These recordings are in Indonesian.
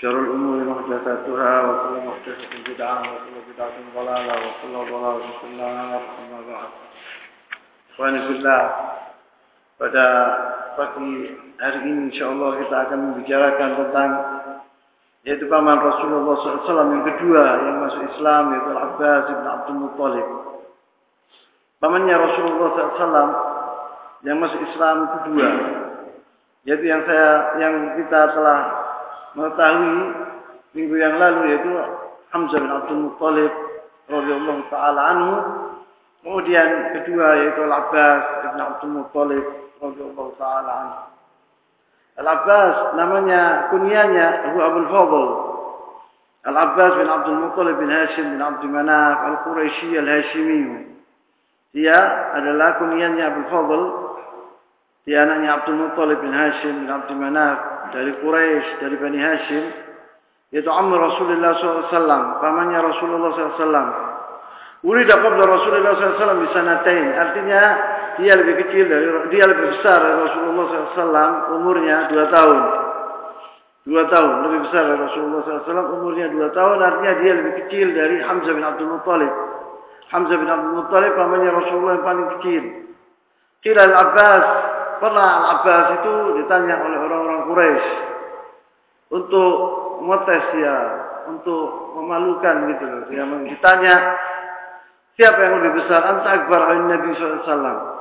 شر الأمور محدثاتها وكل محدثة بدعة وكل بدعة ضلالة وكل ضلالة في النار أما بعد Ikhwani fillah pada pagi hari ini insyaallah kita akan membicarakan tentang yaitu paman Rasulullah SAW yang kedua yang masuk Islam yaitu Al-Abbas bin Abdul Muttalib. Pamannya Rasulullah SAW yang masuk Islam kedua yaitu yang saya yang kita telah mengetahui minggu yang lalu yaitu Hamzah bin Abdul Muttalib radhiyallahu taala anhu. Kemudian kedua yaitu Al-Abbas bin Abdul Muttalib radhiyallahu taala anhu. Al-Abbas namanya kunyanya Abu Abdul Fadl. Al-Abbas bin Abdul Muttalib bin Hashim bin Abdul Manaf Al-Quraisy Al-Hashimi. Dia adalah kunyanya Abu Fadl. Dia anaknya Abdul Muttalib bin Hashim bin Abdul Manaf dari Quraisy, dari Bani Hashim, yaitu Amr Rasulullah SAW, pamannya Rasulullah SAW. Ulida qabla Rasulullah SAW di sanatain. Artinya dia lebih kecil dari dia lebih besar dari Rasulullah SAW umurnya dua tahun. Dua tahun lebih besar dari Rasulullah SAW umurnya dua tahun. Artinya dia lebih kecil dari Hamzah bin Abdul Muttalib. Hamzah bin Abdul Muttalib pamannya Rasulullah yang paling kecil. Kira Al-Abbas Pernah Al-Abbas itu ditanya oleh orang-orang Quraisy untuk ngetes ya, untuk memalukan gitu loh. Dia ditanya siapa yang lebih besar antara akbar oleh Nabi SAW.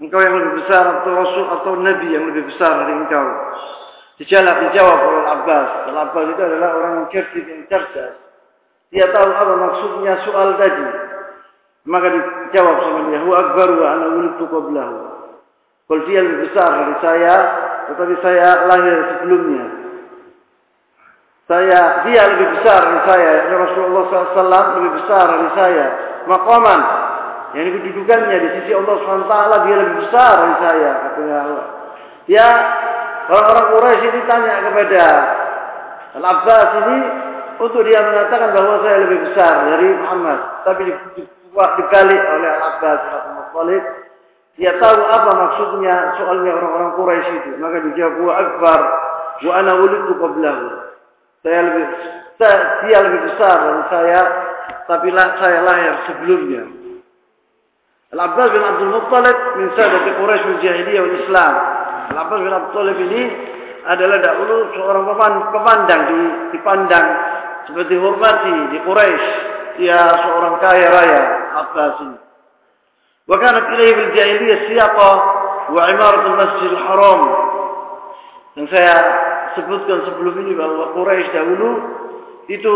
Engkau yang lebih besar atau Rasul atau Nabi yang lebih besar dari engkau. Dijawab, dijawab oleh Al-Abbas. Al-Abbas itu adalah orang yang cerdik, yang cerdas. Dia tahu apa maksudnya soal tadi. Maka dijawab sama dia, Hu akbar wa ana wulidtu. Kalau dia lebih besar dari saya, tetapi saya lahir sebelumnya. Saya, dia lebih besar dari saya. Rasulullah SAW lebih besar dari saya. Maqaman. Yang kedudukannya di sisi Allah SWT dia lebih besar dari saya. Katanya Allah. Ya, orang-orang Quraisy ini tanya kepada Al-Abbas ini untuk dia mengatakan bahwa saya lebih besar dari Muhammad. Tapi dibalik oleh Al-Abbas Muttalib dia tahu apa maksudnya soalnya orang-orang Quraisy itu. Maka dijawab wa akbar wa ana wulidtu qablahu. Saya lebih dia lebih besar dari saya tapi lah, saya lahir sebelumnya. Al-Abbas bin Abdul Muttalib min sadati Quraisy wal Jahiliyah wal Islam. Al-Abbas bin Abdul Muttalib ini adalah dahulu seorang pemandang di, dipandang seperti hormati di Quraisy. Dia seorang kaya raya Abbas ini. وكانت إليه بالجاهلية السياقة وعمارة المسجد الحرام yang saya sebutkan sebelum ini bahwa Quraisy dahulu itu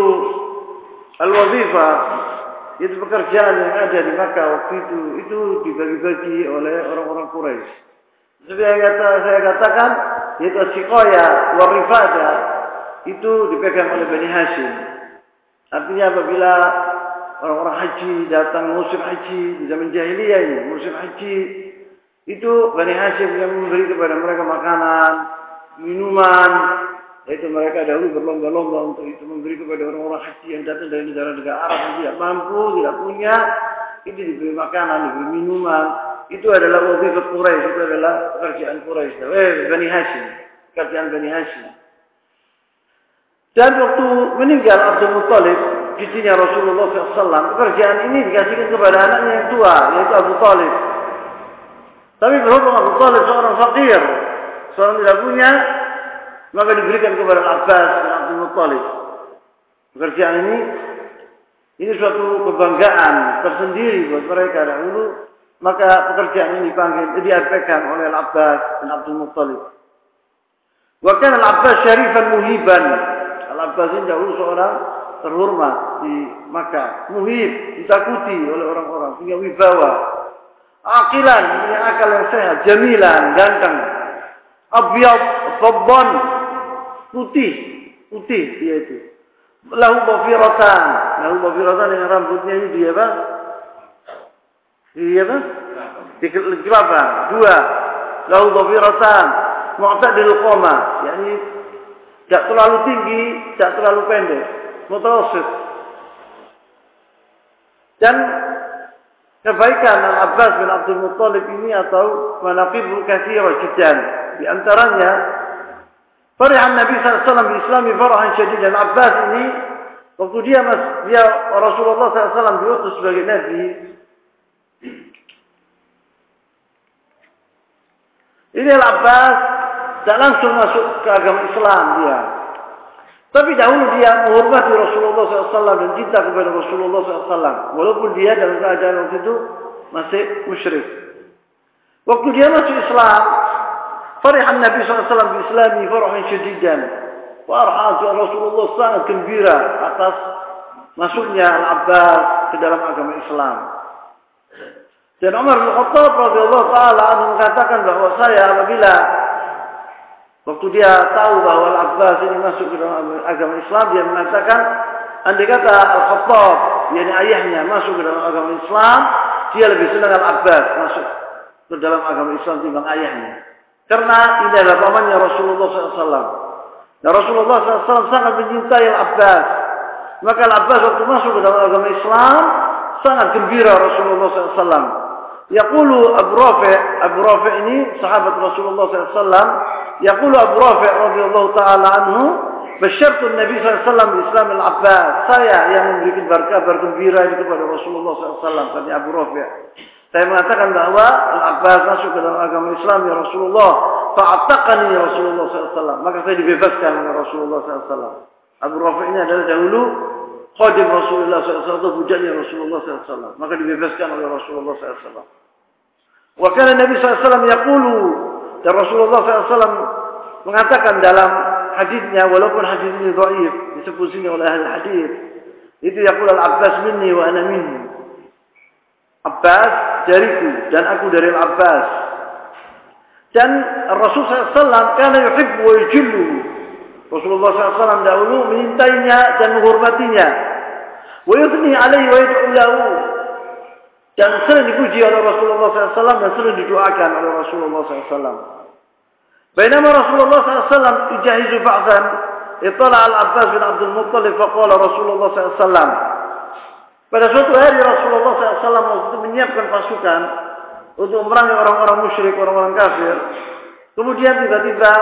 al-wazifah itu pekerjaan yang ada di Makkah waktu itu itu dibagi-bagi oleh orang-orang Quraisy. Seperti yang kata, saya katakan yaitu siqaya warifada itu dipegang oleh Bani Hashim. Artinya apabila orang-orang haji datang musim haji di zaman jahiliyah ini musim haji itu Bani Hashim yang memberi kepada mereka makanan minuman. Yaitu mereka dahulu berlomba-lomba untuk itu memberi kepada orang-orang haji yang datang dari negara-negara Arab yang tidak mampu tidak punya itu diberi makanan diberi minuman. Itu adalah wazifat Quraisy itu adalah pekerjaan Quraisy. Eh Bani Hashim pekerjaan Bani Hashim. Dan waktu meninggal Abdul Muttalib cucunya Rasulullah SAW. Pekerjaan ini dikasihkan kepada anaknya yang tua, yaitu Abu Talib. Tapi berhubung Abu Talib seorang fakir, seorang tidak punya, maka diberikan kepada Abbas dan Abdul Muttalib. Pekerjaan ini ini suatu kebanggaan tersendiri buat mereka dahulu. Maka pekerjaan ini dipanggil, diartikan oleh Al-Abbas dan Abdul Muttalib. Wa Al-Abbas syarifan muhiban. Al-Abbas ini dahulu seorang terhormat di Makkah, muhib, ditakuti oleh orang-orang, punya wibawa, akilan, punya akal yang sehat, jamilan, ganteng, abyad, sabban, putih, putih dia itu. Lahu bafiratan, lahu bafiratan dengan rambutnya ini dia apa? Iya kan? Kenapa? Dua. Lahu dhafiratan. Mu'tadil qoma. Yani tidak terlalu tinggi, tidak terlalu pendek. Mutawasit. Dan kebaikan Al-Abbas bin Abdul Muttalib ini atau manaqibu kathira jiddan. Di antaranya Farihan Nabi SAW di Islami farahan syadid dan Abbas ini waktu dia mas, dia Rasulullah SAW diutus sebagai Nabi ini Al-Abbas tidak langsung masuk ke agama Islam dia. Tapi dahulu dia menghormati Rasulullah SAW dan cinta kepada Rasulullah SAW. Walaupun dia dalam keadaan waktu itu masih musyrik. Waktu dia masuk Islam, Farihan Nabi SAW di Islami farahan syedidan. Farhan Rasulullah sangat gembira atas masuknya Al-Abbas ke dalam agama Islam. Dan Umar bin Khattab radhiyallahu taala mengatakan bahwa saya apabila waktu dia tahu bahwa Al-Abbas ini masuk ke dalam agama Islam dia mengatakan andai kata Al-Khattab yakni ayahnya masuk ke dalam agama Islam dia lebih senang Al-Abbas masuk ke dalam agama Islam timbang ayahnya. Karena ini adalah pamannya Rasulullah SAW. Dan Rasulullah SAW sangat mencintai Al-Abbas. Maka Al-Abbas waktu masuk ke dalam agama Islam, sangat gembira Rasulullah SAW. Yaqulu Abu Rafi' Abu Rafi' ini sahabat Rasulullah SAW. Yaqulu Abu Rafi' radhiyallahu taala anhu, "Basyartu Nabi SAW di Islam Al-Abbas." Saya yang memberikan kabar gembira ini kepada Rasulullah SAW, kata Abu Rafi'. Saya mengatakan bahwa Al-Abbas masuk ke dalam agama Islam ya Rasulullah. Fa'ataqani ya Rasulullah SAW. Maka saya dibebaskan oleh Rasulullah SAW. Abu Rafi ini adalah dahulu khadim Rasulullah SAW atau bujaknya Rasulullah SAW. Maka dibebaskan oleh Rasulullah SAW. Wa kana Nabi SAW yaqulu dan Rasulullah SAW mengatakan dalam hadisnya walaupun hadis ini dhaif disebut sini oleh ahli hadis itu yaqul al-Abbas minni wa ana minni. Abbas dariku dan aku dari Al-Abbas. Dan Rasul SAW karena yuhibbu wa yujillu. Rasulullah SAW dahulu menyintainya dan menghormatinya. Wa yuthni alaihi wa yad'u lahu. Dan sering dipuji oleh Rasulullah SAW dan sering didoakan oleh Rasulullah SAW. Bainama Rasulullah SAW yujahizu ba'dan. Itala al-Abbas bin Abdul Muttalib faqala Rasulullah SAW. Pada suatu hari Rasulullah SAW waktu menyiapkan pasukan untuk memerangi orang-orang musyrik, orang-orang kafir. Kemudian tiba-tiba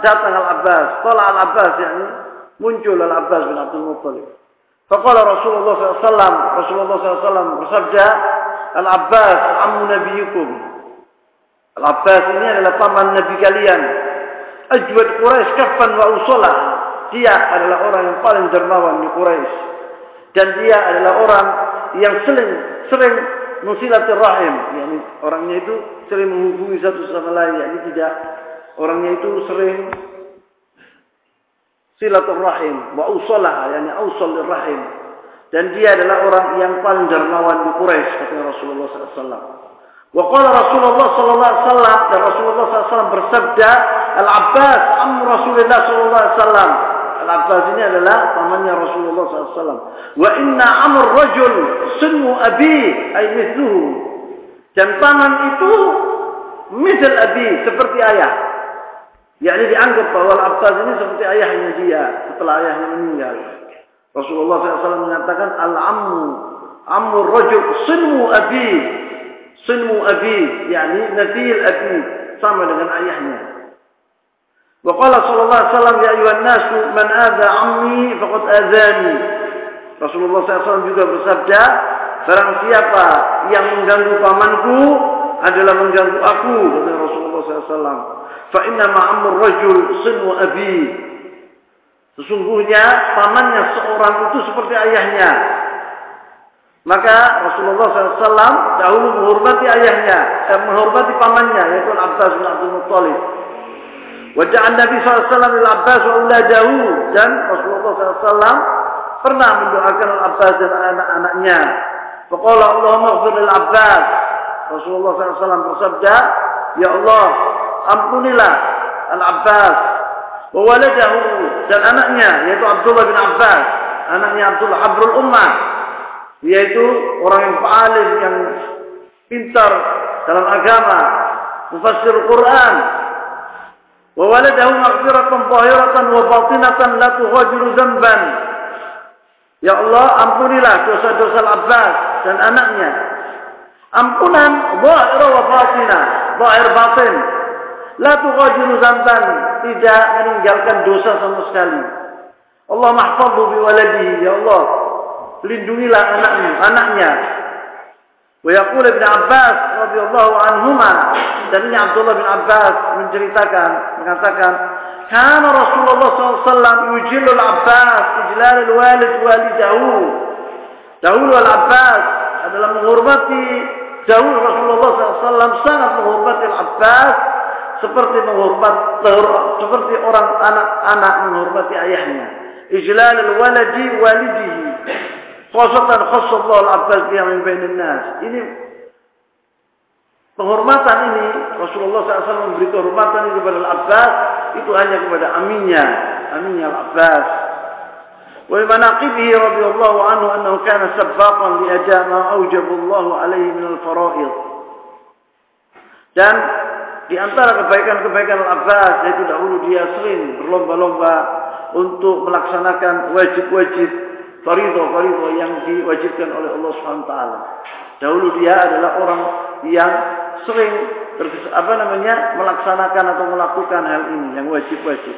datang Al-Abbas. Kala Al-Abbas yakni muncul Al-Abbas bin Abdul Muttalib. Faqala Rasulullah SAW, Rasulullah SAW bersabda, Al-Abbas ammu nabiyukum. Al-Abbas ini adalah paman nabi kalian. Ajwad Quraisy kafan wa usolah. Dia adalah orang yang paling dermawan di Quraisy dan dia adalah orang yang sering sering rahim yakni orangnya itu sering menghubungi satu sama lain yakni tidak orangnya itu sering silaturahim wa usalah yakni ausal rahim dan dia adalah orang yang paling dermawan di Quraisy kata Rasulullah SAW. Wa qala Rasulullah sallallahu alaihi wasallam dan Rasulullah SAW bersabda Al-Abbas am Rasulullah sallallahu alaihi wasallam Al-Abbas ini adalah pamannya Rasulullah SAW. Wa inna amr rajul sunmu abi ay. Dan paman itu misal abi seperti ayah. Yakni dianggap bahwa Al-Abbas ini seperti ayahnya dia setelah ayahnya meninggal. Rasulullah SAW mengatakan al-ammu amr rajul sunmu abi sunmu abi, yakni nasil abi, sama dengan ayahnya. Wa qala sallallahu alaihi wasallam ya ayuhan nas man adza ammi faqad adzani. Rasulullah SAW juga bersabda, barang siapa yang mengganggu pamanku adalah mengganggu aku kata Rasulullah SAW. Fa inna ma'amur rajul sinmu abi. Sesungguhnya pamannya seorang itu seperti ayahnya. Maka Rasulullah SAW dahulu menghormati ayahnya, eh, menghormati pamannya yaitu Abbas bin Abdul Muttalib. Wajah Nabi SAW al-Abbas wa uladahu. Dan Rasulullah SAW pernah mendoakan al-Abbas dan anak-anaknya. Faqala Allahumma ghfir al-Abbas. Rasulullah SAW bersabda, Ya Allah, ampunilah al-Abbas. Wa waladahu. Dan anaknya, yaitu Abdullah bin Abbas. Anaknya Abdullah, Habrul Ummah. Yaitu orang yang paling yang pintar dalam agama, mufassir Quran. Wa waladahu maghfiratan zahiratan wa batinatan la tughadiru dzamban. Ya Allah, ampunilah dosa-dosa Al-Abbas dan anaknya. Ampunan zahir wa batinah, zahir batin. La tughadiru dzamban, tidak meninggalkan dosa sama sekali. Allah mahfadhu bi waladihi, ya Allah lindungilah anakmu, anaknya. Wa yaqul Ibnu Abbas radhiyallahu anhuma dan ini Abdullah bin Abbas menceritakan mengatakan kana Rasulullah SAW yujillu Abbas ijlal al-walid walidahu. Dahulu al-Abbas adalah menghormati Dahulu Rasulullah SAW sangat menghormati al-Abbas seperti menghormati seperti orang anak-anak menghormati ayahnya. Ijlal al-waladi walidihi. Khosatan khosallah al-abbas dia min nas. Ini penghormatan ini Rasulullah SAW memberi kehormatan ini kepada al-abbas itu hanya kepada aminnya, aminnya al-abbas. Wa manaqibihi radhiyallahu anhu annahu kana sabbaqan li aja ma awjaba Allah alaihi min al-fara'id. Dan di antara kebaikan-kebaikan Al-Abbas yaitu dahulu dia sering berlomba-lomba untuk melaksanakan wajib-wajib faridah-faridah yang diwajibkan oleh Allah SWT. Dahulu dia adalah orang yang sering apa namanya melaksanakan atau melakukan hal ini yang wajib-wajib.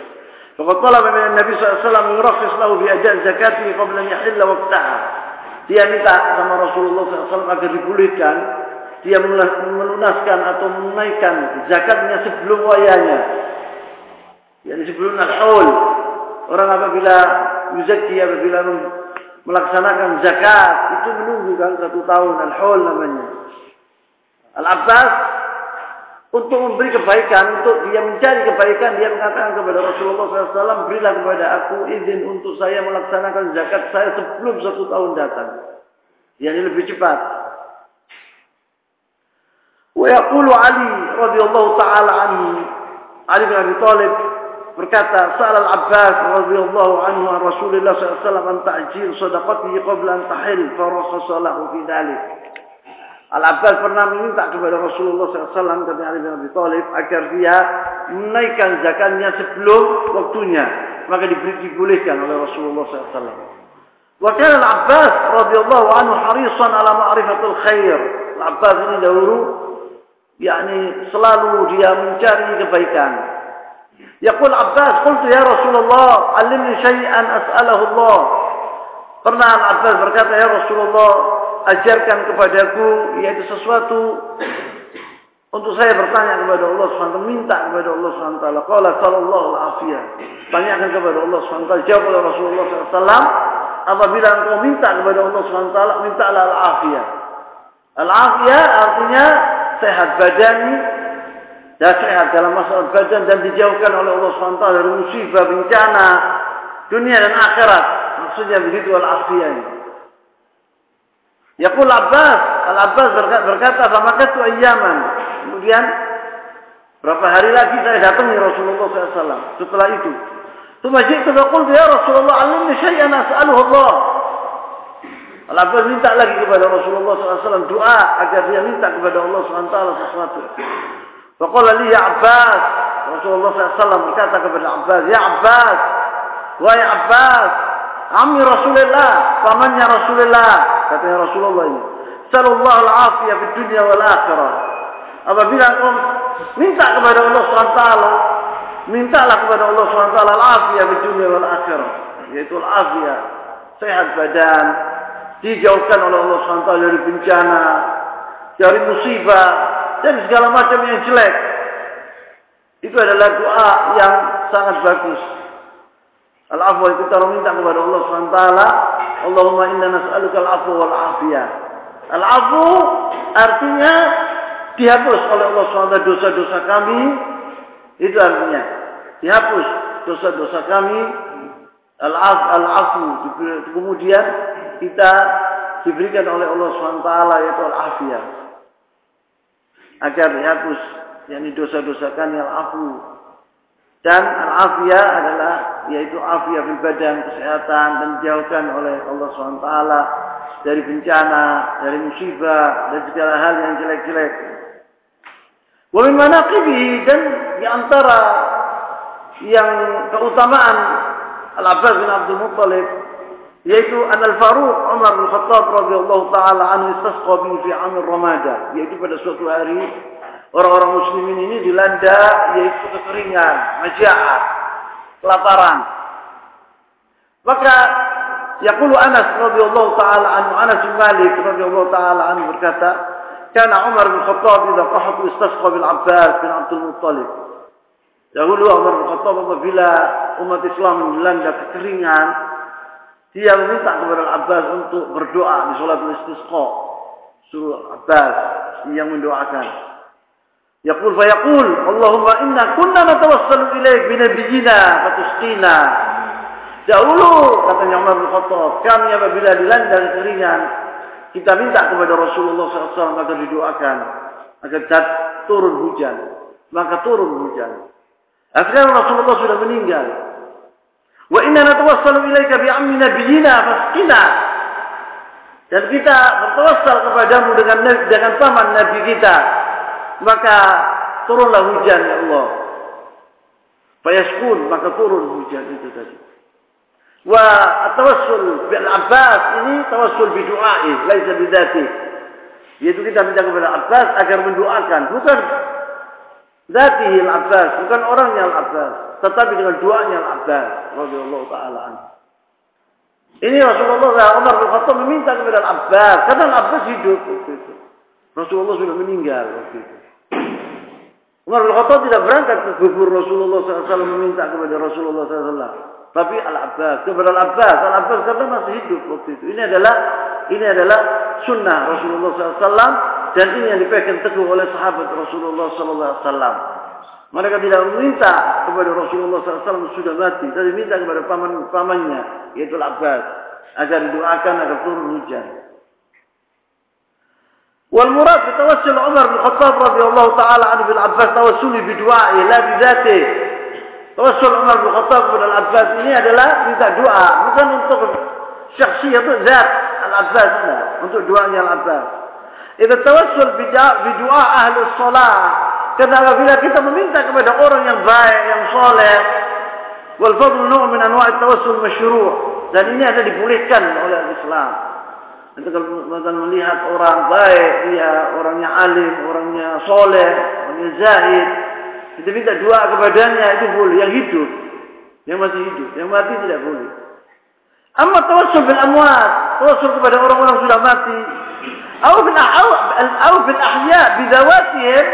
Faqad talaba min Nabi SAW yurakhis lahu bi ada' zakati qabla yahilla waqtaha. Dia minta sama Rasulullah SAW agar dibolehkan dia melunaskan atau menaikkan zakatnya sebelum wayanya. Yani sebelum al Orang apabila yuzaki apabila melaksanakan zakat itu menunggu kan satu tahun al-haul namanya. Al-Abbas untuk memberi kebaikan, untuk dia mencari kebaikan, dia mengatakan kepada Rasulullah SAW, berilah kepada aku izin untuk saya melaksanakan zakat saya sebelum satu tahun datang. Yang lebih cepat. Wa yaqulu Ali radhiyallahu taala anhu Ali bin Abi Thalib berkata Sa'al al-Abbas radhiyallahu anhu an Rasulullah SAW an ta'jil sadaqatihi qabla an tahil farakhasa lahu fi dhalik. Al-Abbas pernah meminta kepada Rasulullah SAW kata Ali bin Abi Thalib agar dia menaikkan zakatnya sebelum waktunya. Maka diberi dibolehkan oleh Rasulullah SAW. Wa kana Al-Abbas radhiyallahu anhu harisan ala ma'rifatul khair. Al-Abbas ini dahulu yakni selalu dia mencari kebaikan. Yaqul Abbas, qultu ya Rasulullah, alimni syai'an as'alahu Allah. Pernah Al-Abbas berkata, ya Rasulullah, ajarkan kepadaku yaitu sesuatu untuk saya bertanya kepada Allah SWT, minta kepada Allah SWT. Qala sallallahu al-afiyah. Tanyakan kepada Allah SWT. Jawab oleh Rasulullah SAW. Apabila engkau minta kepada Allah SWT, mintalah al-afiyah. Al-afiyah artinya sehat badani, dan sehat dalam masalah badan dan dijauhkan oleh Allah SWT dari musibah, bencana, dunia dan akhirat. Maksudnya begitu al-afiyah ini. Yaqul Abbas, Al-Abbas berkata, "Famakatu ayyaman." Kemudian berapa hari lagi saya datangi Rasulullah SAW. Setelah itu, Tuma jitu faqultu ya Rasulullah, "Alimni syai'an as'aluhu Allah." Al-Abbas minta lagi kepada Rasulullah SAW doa agar dia minta kepada Allah SWT sesuatu. Faqala li ya Abbas. Rasulullah SAW berkata kepada Abbas, Ya Abbas, wahai Abbas, Ami Rasulullah, pamannya Rasulullah, katanya Rasulullah ini. Sallallahu al-afiyah di dunia wal akhirah. Apabila engkau minta kepada Allah SWT, mintalah kepada Allah SWT al-afiyah di dunia wal akhirah. Yaitu al-afiyah, sehat badan, dijauhkan oleh Allah SWT dari bencana, dari musibah, dan segala macam yang jelek. Itu adalah doa yang sangat bagus. Al-afwa kita minta kepada Allah SWT. Allahumma inna nas'aluka al-afwa wal-afiyah. Al-afu artinya dihapus oleh Allah SWT dosa-dosa kami. Itu artinya dihapus dosa-dosa kami. Al-afu. Kemudian kita diberikan oleh Allah SWT yaitu al-afiyah agar dihapus yakni dosa-dosa kan yang afu dan al-afiyah adalah yaitu afiyah fil badan kesehatan dan dijauhkan oleh Allah SWT dari bencana, dari musibah, dan segala hal yang jelek-jelek. Wa min manaqibihi dan di antara yang keutamaan Al-Abbas bin Abdul Muttalib yaitu An Al-Faruq Umar bin Khattab radhiyallahu taala anhu istasqa bi fi amir Ramadan yaitu pada suatu hari orang-orang muslimin ini dilanda yaitu kekeringan, majaa, kelaparan. Maka Yaqulu Anas radhiyallahu taala anhu Anas bin Malik radhiyallahu taala anhu berkata, "Kana Umar bin Khattab idza qahat istasqa bil Abbas bin Abdul Muttalib." Dahulu Umar bin Khattab apabila umat Islam dilanda kekeringan, dia meminta kepada Abbas untuk berdoa di salat istisqa. Suruh Abbas yang mendoakan. Yaqul fa yaqul, Allahumma inna kunna natawassalu ilaik bi nabiyyina fatusqina Dahulu katanya Umar bin Khattab, kami apabila dilanda kekeringan, kita minta kepada Rasulullah SAW agar didoakan agar turun hujan. Maka turun hujan. Akhirnya Rasulullah sudah meninggal. Wa inna natawassalu ilaika bi nabiyina fasqina. Dan kita bertawassal kepadamu dengan dengan paman nabi kita. Maka turunlah hujan ya Allah. Fayaskun maka turun hujan itu tadi. Wa tawassul bil Abbas ini tawassul bi du'a'i, laisa bi dzati. Yaitu kita minta kepada Abbas agar mendoakan, bukan zatihi Al-Abbas, bukan orangnya Al-Abbas tetapi dengan doanya al-Abbas radhiyallahu taala ini Rasulullah Umar bin Khattab meminta kepada al-Abbas karena al-Abbas hidup waktu itu. Rasulullah sudah meninggal waktu itu. Umar bin Khattab tidak berangkat ke kubur Rasulullah SAW meminta kepada Rasulullah SAW tapi Al-Abbas kepada Al-Abbas. Al-Abbas karena masih hidup waktu itu. Ini adalah ini adalah sunnah Rasulullah SAW dan ini yang dipegang teguh oleh sahabat Rasulullah SAW mereka tidak meminta kepada Rasulullah SAW sudah mati, tapi minta kepada paman pamannya, yaitu Abbas, agar doakan agar turun hujan. Wal murad tawassul Umar bin Khattab radhiyallahu taala anhu bil Abbas tawassul bi du'a'i la bi dhati. Tawassul Umar bin Khattab kepada Al Abbas ini adalah minta doa, bukan untuk syakhsiyah itu. zat Al Abbas, untuk doanya Al Abbas. Itu tawassul bi du'a ahli shalah karena apabila kita meminta kepada orang yang baik, yang soleh, wal fadl nu' min anwa' tawassul masyru' dan ini ada dibolehkan oleh Islam. Nanti kalau melihat orang baik, dia orangnya alim, orangnya soleh, orangnya zahid, kita minta doa kepadanya itu boleh. Yang hidup. Yang masih hidup. Yang mati tidak boleh. Amma tawassul bil amwat. Tawassul kepada orang-orang sudah mati. Atau bil, au bil ahya bidawatihim.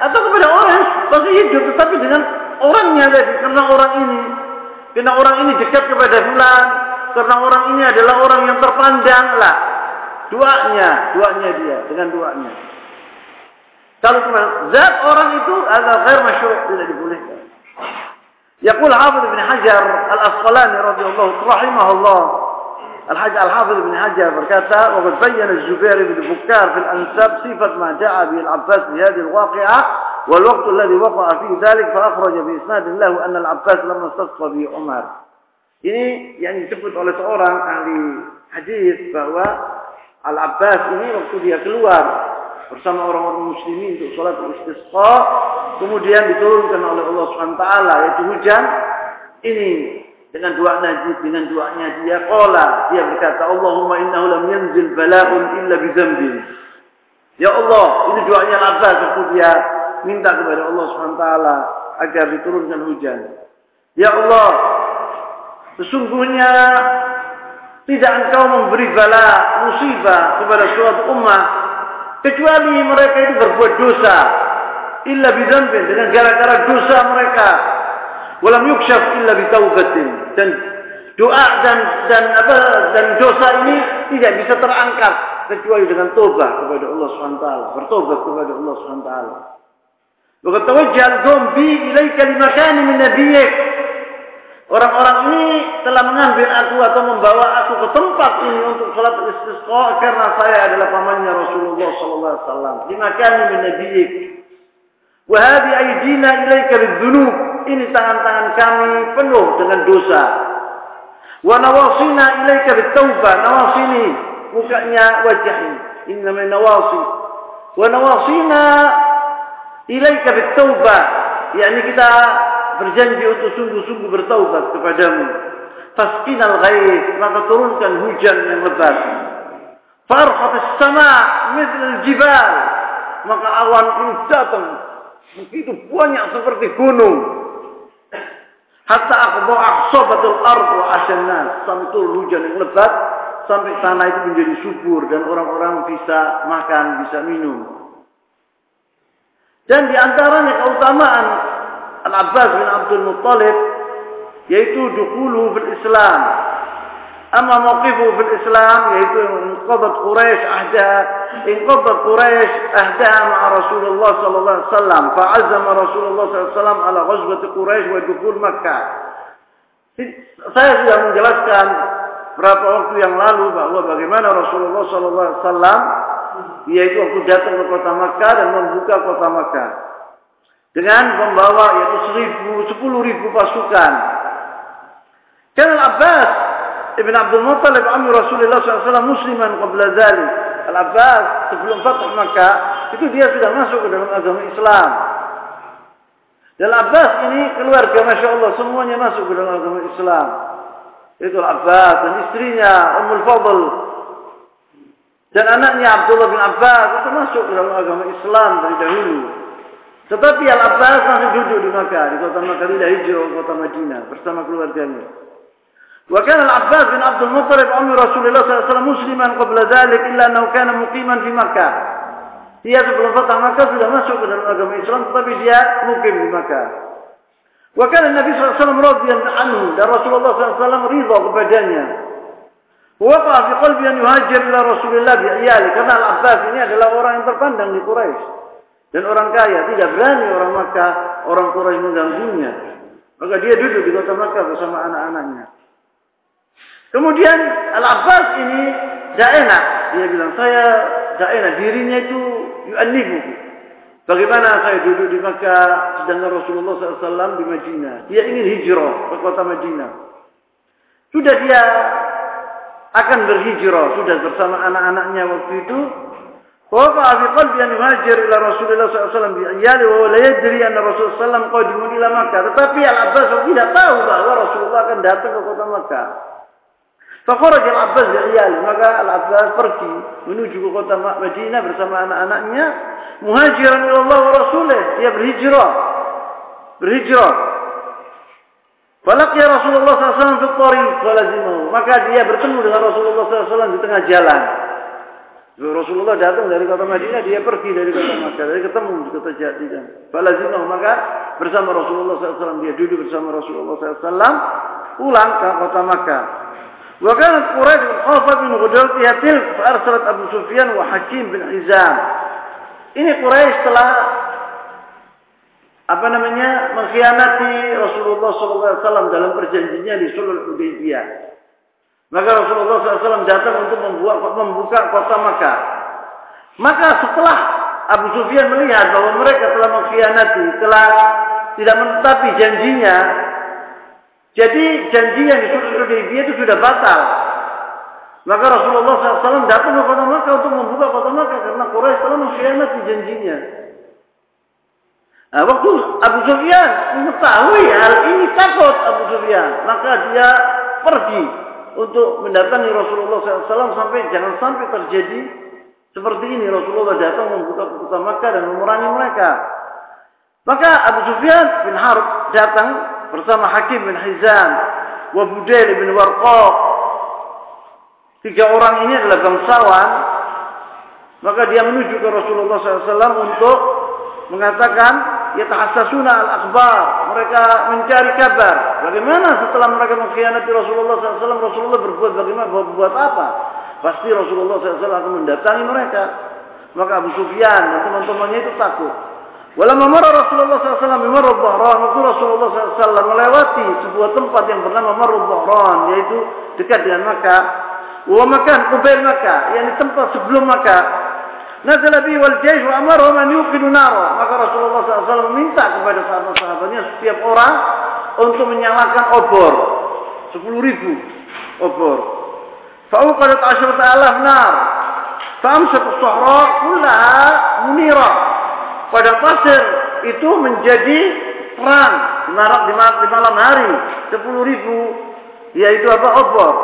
Atau kepada orang masih hidup. Tetapi dengan orangnya tadi. Karena orang ini. Karena orang ini dekat kepada bulan. Karena orang ini adalah orang yang terpandang lah. Doanya. Doanya dia. Dengan doanya. Kalau cuma zat orang itu ada ghair masyru' tidak dibolehkan. Hafidh bin Hajar Al-Asqalani radhiyallahu rahimahullah Al-Hajj Al-Hafidh bin Hajar berkata, "Wa qad bayyana Az-Zubair bin Bukkar fil ansab sifat ma ja'a bi al-Abbas fi hadhihi al-waqi'ah wal waqt alladhi waqa'a fi dhalik fa akhraja bi isnad lahu anna al-Abbas lamma istasqa bi Umar." Ini yang disebut oleh seorang ahli hadis bahwa Al-Abbas ini waktu dia keluar bersama orang-orang muslimin untuk sholat istisqa kemudian diturunkan oleh Allah SWT yaitu hujan ini dengan doa najib dengan doanya dia qala dia berkata Allahumma innahu lam yanzil bala'un illa bi dzambin ya Allah ini doanya Abbas waktu dia minta kepada Allah SWT agar diturunkan hujan ya Allah sesungguhnya tidak engkau memberi bala musibah kepada suatu ummah Kecuali mereka itu berbuat dosa. Illa bidzambin dengan gara-gara dosa mereka. Walam yukshaf illa bitaubatin. Dan doa dan dan apa dan dosa ini tidak bisa terangkat kecuali dengan tobat kepada Allah SWT. Bertobat kepada Allah SWT. Wa tawajjal dzambi ilaika limakani min nabiyyik. Orang-orang ini telah mengambil aku atau membawa aku ke tempat ini untuk salat istisqa karena saya adalah pamannya Rasulullah sallallahu alaihi wasallam. Lima kali min nabiyik. Wa hadi aydina ilaika bidzunub. Ini tangan-tangan kami penuh dengan dosa. Wa nawasina ilaika bitaubah. Nawasini mukanya wajah ini. Namanya nawasi. Wa nawasina ilaika bitaubah. yakni kita berjanji untuk sungguh-sungguh bertaubat kepadamu. Fasqinal ghaib, maka turunkan hujan yang lebat. Farhat as-sama mithl al-jibal, maka awan itu datang begitu banyak seperti gunung. Hatta akhba ahsabatul ard wa asyannat, sampai turun hujan yang lebat sampai tanah itu menjadi subur dan orang-orang bisa makan, bisa minum. Dan di antaranya keutamaan Al-Abbas bin Abdul Muttalib yaitu dukulu fil Islam. Amma mawqifu fil Islam yaitu inqadat Quraisy ahda inqadat Quraisy ahda ma'a Rasulullah sallallahu alaihi wasallam fa'azama Rasulullah sallallahu alaihi wasallam ala ghazwati Quraisy wa dukul Makkah. Saya sudah menjelaskan berapa waktu yang lalu bahwa bagaimana Rasulullah sallallahu alaihi wasallam yaitu waktu datang ke kota Makkah dan membuka kota Makkah dengan membawa yaitu seribu, sepuluh ribu pasukan. Karena Al-Abbas Ibn Abdul Muttalib Amir Rasulullah SAW musliman qabla zalik. Al-Abbas sebelum Fatah Makkah itu dia sudah masuk ke dalam agama Islam. Dan Al-Abbas ini keluarga Masya Allah semuanya masuk ke dalam agama Islam. Itu Al-Abbas dan istrinya Ummul Fadl. Dan anaknya Abdullah bin Abbas itu masuk ke dalam agama Islam dari dahulu. Tetapi Al-Abbas masih duduk di Makkah, di kota Makkah, tidak hijrah ke kota Madinah bersama keluarganya. وكان العباس بن عبد المطلب عم رسول الله صلى الله عليه وسلم مسلما قبل ذلك إلا أنه كان مقيما في مكة dia sebelum Fatah Makkah sudah masuk ke dalam agama Islam tetapi dia mukim di Makkah. Wa kana Nabi sallallahu alaihi wasallam radhiyallahu anhu dan Rasulullah sallallahu alaihi wasallam ridha kepadanya. Wa waqa fi qalbi an yuhajir ila Rasulillah bi iyali karena Al-Abbas ini adalah orang yang terpandang di Quraisy dan orang kaya tidak berani orang Makkah orang Quraisy mengganggunya. Maka dia duduk di kota Makkah bersama anak-anaknya. Kemudian Al-Abbas ini enak. Dia bilang, saya enak. Dirinya itu yu'annibu. Bagaimana saya duduk di Makkah sedangkan Rasulullah SAW di Madinah. Dia ingin hijrah ke kota Madinah. Sudah dia akan berhijrah. Sudah bersama anak-anaknya waktu itu. Waqa fi qalbi an yuhajir ila Rasulullah SAW bi iyali wa la yadri anna Rasulullah SAW qadimun ila Makkah. Tetapi Al-Abbas tidak tahu bahwa Rasulullah akan datang ke kota Makkah. Fakhraj al-Abbas bi'iyali, maka al-Abbas pergi menuju ke kota Madinah bersama anak-anaknya, muhajiran ila Allah wa Rasulih, dia berhijrah. Berhijrah. Falaqya Rasulullah SAW fi tariq falazimahu. Maka dia bertemu dengan Rasulullah SAW di tengah jalan. Rasulullah datang dari kota Madinah, dia pergi dari kota Makkah, dari ketemu di kota Jadidan. Falazimahu, maka bersama Rasulullah SAW, dia duduk bersama Rasulullah SAW, pulang ke kota Makkah. وكانت قريش خافت من غدرتها تلك فأرسلت أبو سفيان وحكيم bin Hizam. Ini Quraisy telah apa namanya mengkhianati Rasulullah SAW dalam perjanjiannya di Sulh Hudaybiyah. Maka Rasulullah SAW datang untuk membuat, membuka kota Makkah. Maka setelah Abu Sufyan melihat bahwa mereka telah mengkhianati, telah tidak menetapi janjinya, jadi janji yang disuruh Hudaybiyah itu sudah batal. Maka Rasulullah SAW datang ke kota Makkah untuk membuka kota Makkah karena Quraisy telah mengkhianati janjinya. Nah, waktu Abu Sufyan mengetahui hal ini takut Abu Sufyan, maka dia pergi untuk mendatangi Rasulullah SAW sampai jangan sampai terjadi seperti ini Rasulullah datang membuka kota Makkah dan memerangi mereka. Maka Abu Sufyan bin Harb datang bersama Hakim bin Hizam wa Budail bin Warqaq. Tiga orang ini adalah bangsawan. Maka dia menuju ke Rasulullah SAW untuk mengatakan yatahassasuna al-akhbar. Mereka mencari kabar. Bagaimana setelah mereka mengkhianati Rasulullah SAW, Rasulullah berbuat bagaimana, berbuat apa? Pasti Rasulullah SAW akan mendatangi mereka. Maka Abu Sufyan dan teman-temannya itu takut. Walamma marra Rasulullah SAW bimarra dhahran, maka Rasulullah SAW melewati sebuah tempat yang bernama Marra Dhahran, yaitu dekat dengan Makkah. Wa makan Ubail Makkah, yang tempat sebelum Makkah. Nazala bi wal jaysh wa amara man yuqidu nara. Maka Rasulullah SAW meminta kepada sahabat-sahabatnya setiap orang untuk menyalakan obor. 10 ribu obor. Fa'uqadat asyarat alaf nar. Fa'amsat as-sahra kullaha munirah pada pasir itu menjadi terang. Di malam, di malam hari. Sepuluh ribu. Yaitu apa? Obor.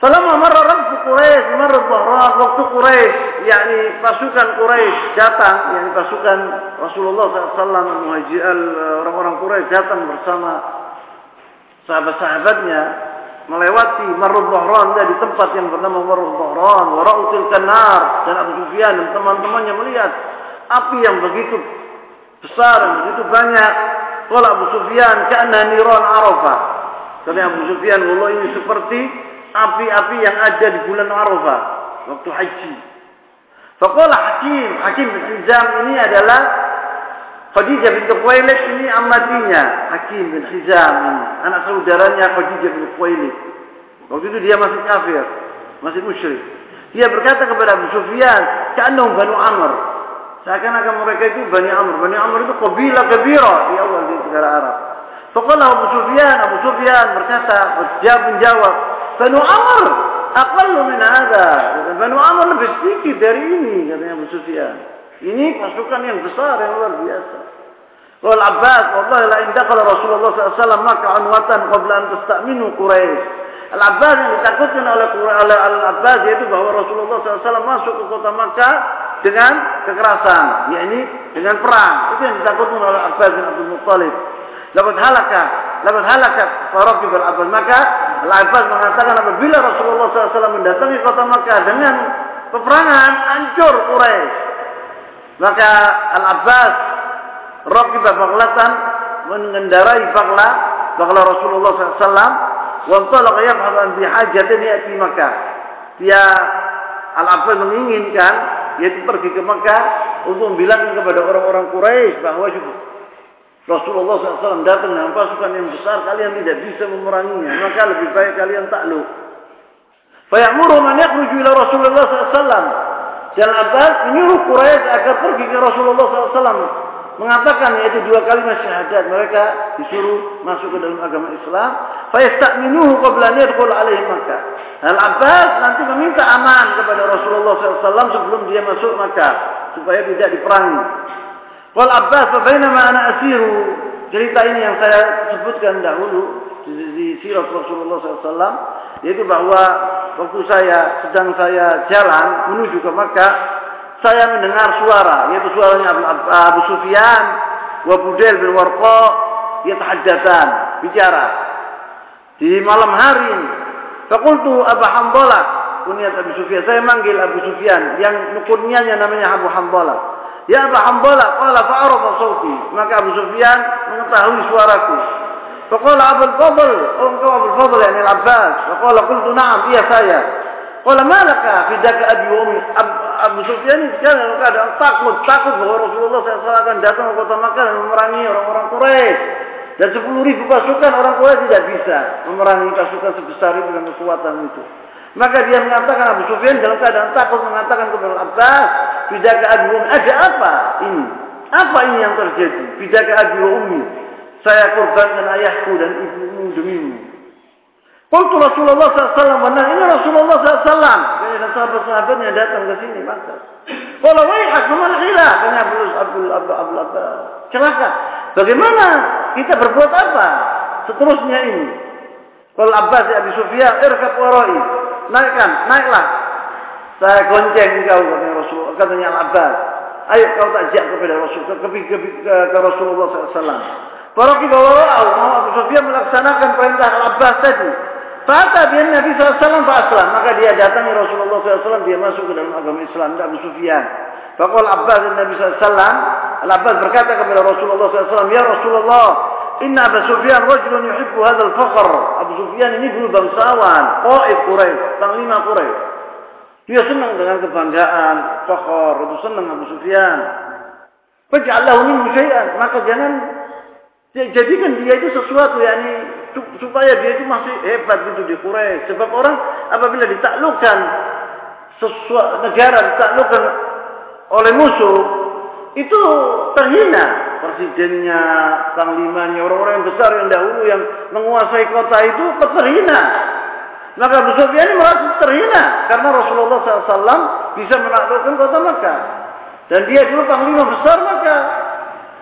Selama marra rabbu Quraisy, marra Dhahran, waktu Quraisy, yakni pasukan Quraisy datang, yakni pasukan Rasulullah SAW, orang-orang Quraisy datang bersama sahabat-sahabatnya melewati Marrul Dhahran di tempat yang bernama Marrul Dhahran, warautil kanar dan Abu Sufyan dan teman-temannya melihat api yang begitu besar dan begitu banyak. Kalau Abu Sufyan karena niran Arafah. Karena Abu Sufyan, Allah ini seperti api-api yang ada di bulan Arafah waktu haji. Faqala Hakim, Hakim bin Hizam ini adalah Khadijah bin Khuwailid ini amatinya, Hakim bin Hizam ini, anak saudaranya Khadijah bin Khuwailid. Waktu itu dia masih kafir, masih musyrik. Dia berkata kepada Abu Sufyan, "Ka'annahum Banu Amr." Seakan-akan mereka itu Bani Amr. Bani Amr itu kabilah kabira di awal di negara Arab. Faqala Abu Sufyan, Abu Sufyan berkata, dia menjawab, Banu Amr aqallu min hadha. Banu Amr lebih sedikit dari ini katanya Abu Sufyan. Ini pasukan yang besar yang luar biasa. Wal Abbas, wallahi la in dakhala Rasulullah SAW maka anwatan qabla an tastaminu Quraisy. Al Abbas yang ditakutkan oleh oleh Al Abbas yaitu bahwa Rasulullah SAW masuk ke kota Makkah dengan kekerasan, yakni dengan perang. Itu yang ditakutkan oleh Abbas bin Abdul Muttalib. Labat halaka, labat halaka Faraqib al-Abbas. Maka Al-Abbas mengatakan apabila Rasulullah SAW mendatangi kota Makkah dengan peperangan, hancur Quraisy. Maka Al-Abbas Raqib Baghlatan mengendarai bagla, bagla Rasulullah SAW. Wantolak yabhad an bihajatin ya'ti Makkah. Dia Al-Abbas menginginkan yaitu pergi ke Makkah untuk membilangkan kepada orang-orang Quraisy bahwa Rasulullah SAW datang dengan pasukan yang besar, kalian tidak bisa memeranginya. Maka lebih baik kalian takluk. Fayamuru man yakhruju ila Rasulullah SAW. Dan Abbas menyuruh Quraisy agar pergi ke Rasulullah SAW. Mengatakan yaitu dua kalimat syahadat. Mereka disuruh masuk ke dalam agama Islam. Fayastaminuhu qabla yadkhul alaihi Makkah. Al-Abbas nanti meminta aman kepada Rasulullah SAW sebelum dia masuk Makkah. Supaya tidak diperangi. Wal Abbas bainama ana asiru cerita ini yang saya sebutkan dahulu di, di sirat Rasulullah SAW yaitu bahwa waktu saya sedang saya jalan menuju ke Makkah saya mendengar suara yaitu suaranya Abu, Abu Sufyan wa Budel bin Warqa yatahaddatsan bicara di malam hari Fakultu Abu Hambalah kunyat Abu Sufyan saya manggil Abu Sufyan yang kunyanya namanya Abu Hambalah Ya Abu Hanbala, qala fa'arafa sauti. Maka Abu Sufyan mengetahui suaraku. Faqala Abu Fadl, oh engkau Abu Fadl yani Al-Abbas. Faqala qultu na'am, iya saya. Qala malaka fidaka abi wa ummi. Abu Sufyan ini dalam keadaan takut, takut bahwa Rasulullah SAW akan datang ke kota Makkah dan memerangi orang-orang Quraisy. Dan sepuluh ribu pasukan orang Quraisy tidak bisa memerangi pasukan sebesar itu dengan kekuatan itu. Maka dia mengatakan Abu Sufyan dalam keadaan takut mengatakan kepada Abbas, "Bidaka abi ada apa ini? Apa ini yang terjadi? Bidaka abi ummi. Saya korbankan ayahku dan ibumu demimu." Qultu Rasulullah SAW benar ini Rasulullah SAW. Jadi sahabat-sahabatnya datang ke sini maka. Kalau waihat ke mana khilaf? Kanya Abdul Abdul Abdul Abdul. Celaka. Bagaimana kita berbuat apa? Seterusnya ini. Kalau Abbas ya Abi Sufyan irkab warai naikkan, naiklah. Saya gonceng engkau kata Rasul, katanya Abbas. Ayo kau tajak kepada Rasul, ke, ke, ke, ke, Rasulullah SAW. Para kita mau Abu Sufyan melaksanakan perintah Abbas tadi. Fata dia Nabi SAW Aslam. Maka dia datangi Rasulullah SAW. Dia masuk ke dalam agama Islam. Abu Sufyan. Fakal Abbas dan Nabi SAW. Al Abbas berkata kepada Rasulullah SAW. Ya Rasulullah. Inna Abu Sufyan rajulun yuhibbu hadzal faqr. Abu Sufyan ini dulu bangsawan, qaid Quraisy, panglima Quraisy. Dia senang dengan kebanggaan, fakhr, itu senang Abu Sufyan. Faj'al lahu min syai'an, maka jangan jadikan dia itu sesuatu yakni supaya dia itu masih hebat gitu di Quraisy. Sebab orang apabila ditaklukkan sesuatu negara ditaklukkan oleh musuh itu terhina presidennya, panglimanya, orang-orang yang besar yang dahulu yang menguasai kota itu terhina. Maka Abu Sufyan ini merasa terhina karena Rasulullah SAW bisa menaklukkan kota Makkah. Dan dia dulu panglima besar Makkah.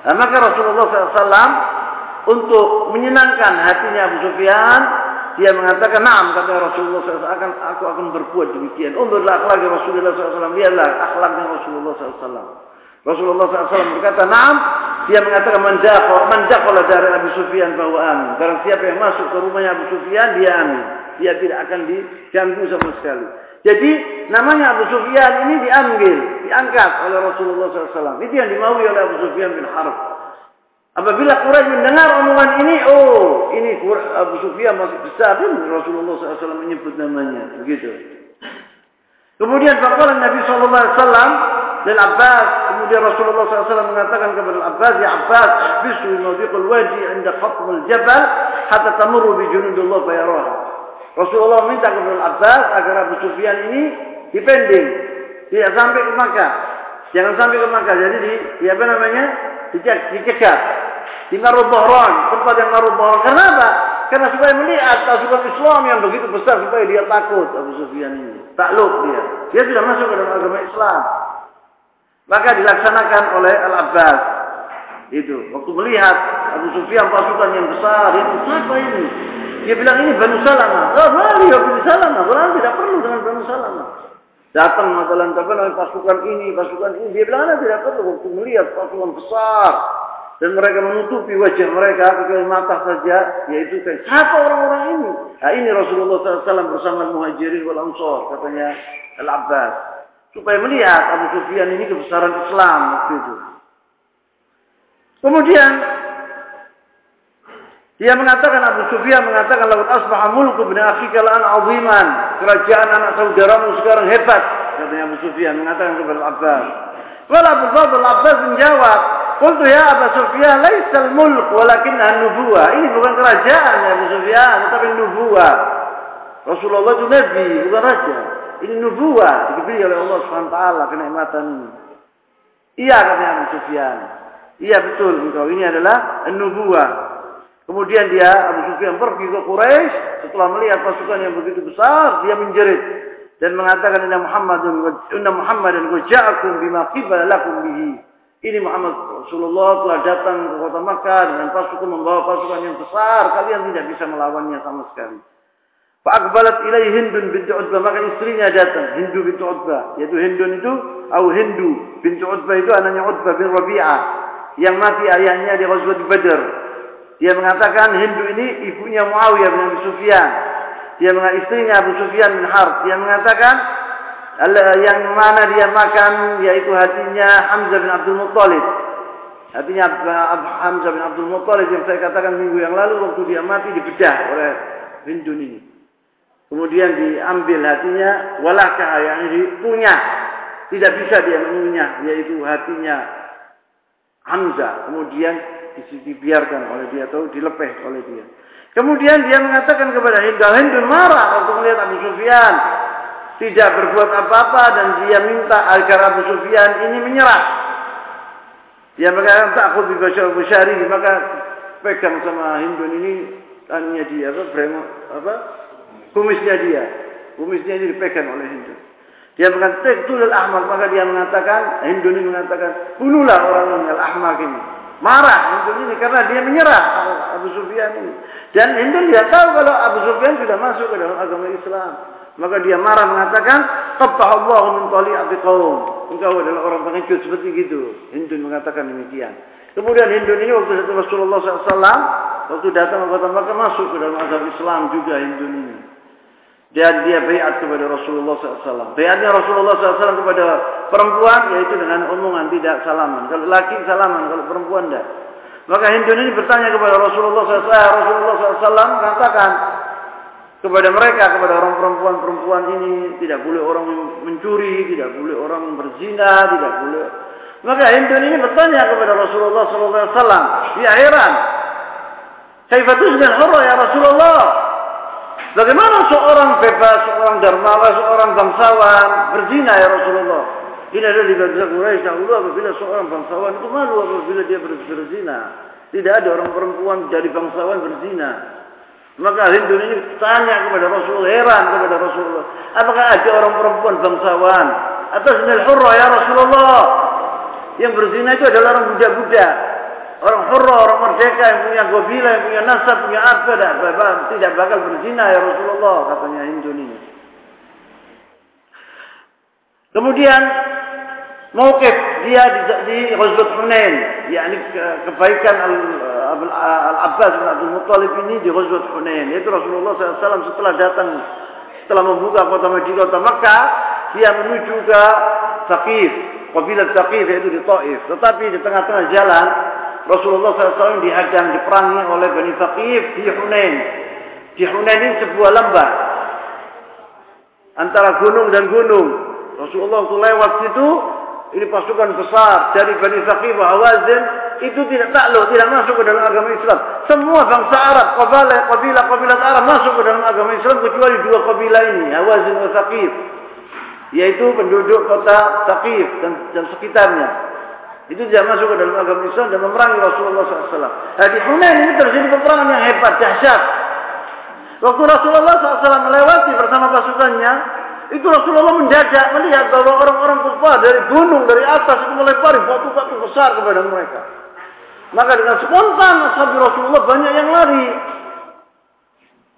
Nah, maka Rasulullah SAW untuk menyenangkan hatinya Abu Sufyan, dia mengatakan, "Na'am," kata Rasulullah SAW, akan aku akan berbuat demikian. Unturlah akhlak Rasulullah SAW, lihatlah akhlaknya Rasulullah SAW. Rasulullah SAW berkata, "Na'am." Dia mengatakan, "Man dari Abu Sufyan bahwa amin." Barang siapa yang masuk ke rumahnya Abu Sufyan, dia amin. Dia tidak akan diganggu sama sekali. Jadi namanya Abu Sufyan ini diambil, diangkat oleh Rasulullah SAW. Itu yang dimaui oleh Abu Sufyan bin Harb. Apabila Quraisy mendengar omongan ini, oh ini Abu Sufyan masih besar dan Rasulullah SAW menyebut namanya. Begitu. Kemudian faqala Nabi wasallam dan Abbas, kemudian Rasulullah SAW mengatakan kepada Abbas, "Ya Abbas, ihbisu mawdiqul wajhi 'inda khatmul jabal hatta tamurru bi junudillah fayaraha." Rasulullah minta kepada Abbas agar Abu Sufyan ini dipending, tidak sampai ke Makkah. Jangan sampai ke Makkah. Jadi di, di apa namanya? Dicegat. Di Marubohron, tempat yang Marubohron. Kenapa? Karena supaya melihat pasukan Islam yang begitu besar supaya dia takut Abu Sufyan ini. Takluk dia. Dia sudah masuk ke dalam agama Islam. Maka dilaksanakan oleh Al-Abbas. Itu. Waktu melihat Abu Sufyan pasukan yang besar. Dia siapa ini? Dia bilang ini Banu Salamah. Oh, mali ya Banu Salamah. Orang tidak perlu dengan Banu Salamah. Datang masalah apa pasukan ini, pasukan ini. Dia bilang, anda tidak perlu waktu melihat pasukan besar. Dan mereka menutupi wajah mereka kecuali mata saja yaitu siapa orang-orang ini? Nah, ini Rasulullah SAW bersama muhajirin wal ansor katanya Al Abbas supaya melihat Abu Sufyan ini kebesaran Islam waktu itu. Kemudian dia mengatakan Abu Sufyan mengatakan laut asbah mulku bin akhika la'an aziman kerajaan anak saudaramu sekarang hebat katanya Abu Sufyan mengatakan kepada Abbas Wala Abu Fadl Abbas menjawab Qultu ya Abu Sufyan, laisal mulk walakinna nubuwah. Ini bukan kerajaan ya Abu Sufyan, tetapi nubuwah. Rasulullah itu nabi, bukan raja. Ini nubuwah diberi oleh Allah SWT kenikmatan ini. Iya katanya Abu Sufyan. Iya betul engkau ini adalah nubuwah. Kemudian dia Abu Sufyan pergi ke Quraisy setelah melihat pasukan yang begitu besar, dia menjerit dan mengatakan inna Muhammadun inna Muhammadan ja'akum bima qibala lakum bihi. Ini Muhammad Rasulullah telah datang ke kota Makkah dengan pasukan membawa pasukan yang besar. Kalian tidak bisa melawannya sama sekali. Fa'akbalat ilai Hindun binti Utbah. Maka istrinya datang. Hindu binti Utbah. Yaitu Hindun itu. Au Hindu binti Utbah itu anaknya Utbah bin Rabi'ah. Yang mati ayahnya di Ghazwat Badr. Dia mengatakan Hindu ini ibunya Muawiyah bin Sufyan. Dia mengatakan istrinya Abu Sufyan bin Harb. Dia mengatakan yang mana dia makan yaitu hatinya Hamzah bin Abdul Muttalib. Hatinya Hamzah bin Abdul Muttalib yang saya katakan minggu yang lalu waktu dia mati dibedah oleh Hindun ini. Kemudian diambil hatinya walakah yang punya tidak bisa dia mengunyah yaitu hatinya Hamzah. Kemudian dibiarkan oleh dia atau dilepeh oleh dia. Kemudian dia mengatakan kepada Hindu, Hindu marah waktu melihat Abu Sufyan tidak berbuat apa-apa dan dia minta agar Abu Sufyan ini menyerah. Dia mengatakan takut di Bushari maka pegang sama Hindun ini tanya dia apa bremo apa kumisnya dia kumisnya ini dipegang oleh Hindun. Dia mengatakan Tektulul Ahmad maka dia mengatakan Hindun ini mengatakan bunuhlah orang yang Ahmad ini. Marah Hindun ini karena dia menyerah Abu Sufyan ini. Dan Hindun dia tahu kalau Abu Sufyan sudah masuk ke dalam agama Islam. Maka dia marah mengatakan, Allah min tali'ati qaum." Engkau adalah orang pengecut seperti gitu. Hindun mengatakan demikian. Kemudian Hindun ini waktu Rasulullah SAW, waktu datang ke kota Makkah masuk ke dalam agama Islam juga Hindun ini. Dan dia bayat kepada Rasulullah SAW. Bayatnya Rasulullah SAW kepada perempuan yaitu dengan omongan tidak salaman. Kalau laki salaman, kalau perempuan tidak. Maka Hindun ini bertanya kepada Rasulullah SAW. Rasulullah SAW mengatakan, kepada mereka, kepada orang perempuan-perempuan ini, tidak boleh orang mencuri, tidak boleh orang berzina, tidak boleh. Maka Hindun ini bertanya kepada Rasulullah SAW, dia heran. Kaifatusnil hurra ya Rasulullah? Bagaimana seorang bebas, seorang dermawan, seorang bangsawan berzina ya Rasulullah? Ini adalah di bahasa Quraisy dahulu apabila seorang bangsawan itu malu apabila dia berzina. Tidak ada orang perempuan dari bangsawan berzina. Maka Hindu ini tanya kepada Rasulullah, heran kepada Rasulullah. Apakah ada orang perempuan bangsawan? Atas nil ya Rasulullah. Yang berzina itu adalah orang budak-budak. Orang hurrah, orang merdeka yang punya gobila, yang punya nasab, punya apa, tidak, tidak bakal berzina ya Rasulullah, katanya Hindu ini. Kemudian Mauqif dia di, di Ghazwat Hunain, yakni kebaikan Al-Abbas bin Abdul Muttalib ini di Ghazwat Hunain. Yaitu Rasulullah SAW setelah datang, setelah membuka kota Madinah, kota Makkah, dia menuju ke Saqif, kabilah Saqif yaitu di Taif. Tetapi di tengah-tengah jalan, Rasulullah SAW dihadang, diperangi oleh Bani Saqif di Hunain. Di Hunain ini sebuah lembah antara gunung dan gunung. Rasulullah itu lewat situ, ini pasukan besar dari Bani Saqif Hawazin itu tidak takluk, tidak masuk ke dalam agama Islam. Semua bangsa Arab, kabilah kabilah kabilah Arab masuk ke dalam agama Islam kecuali dua kabilah ini, Hawazin dan Saqif. Yaitu penduduk kota Saqif dan, dan sekitarnya. Itu tidak masuk ke dalam agama Islam dan memerangi Rasulullah SAW. Nah, di Hunain ini terjadi peperangan yang hebat, dahsyat. Waktu Rasulullah SAW melewati bersama pasukannya, itu Rasulullah mendadak melihat bahwa orang-orang kufar dari gunung, dari atas itu melempari batu-batu besar kepada mereka. Maka dengan spontan sahabat Rasulullah banyak yang lari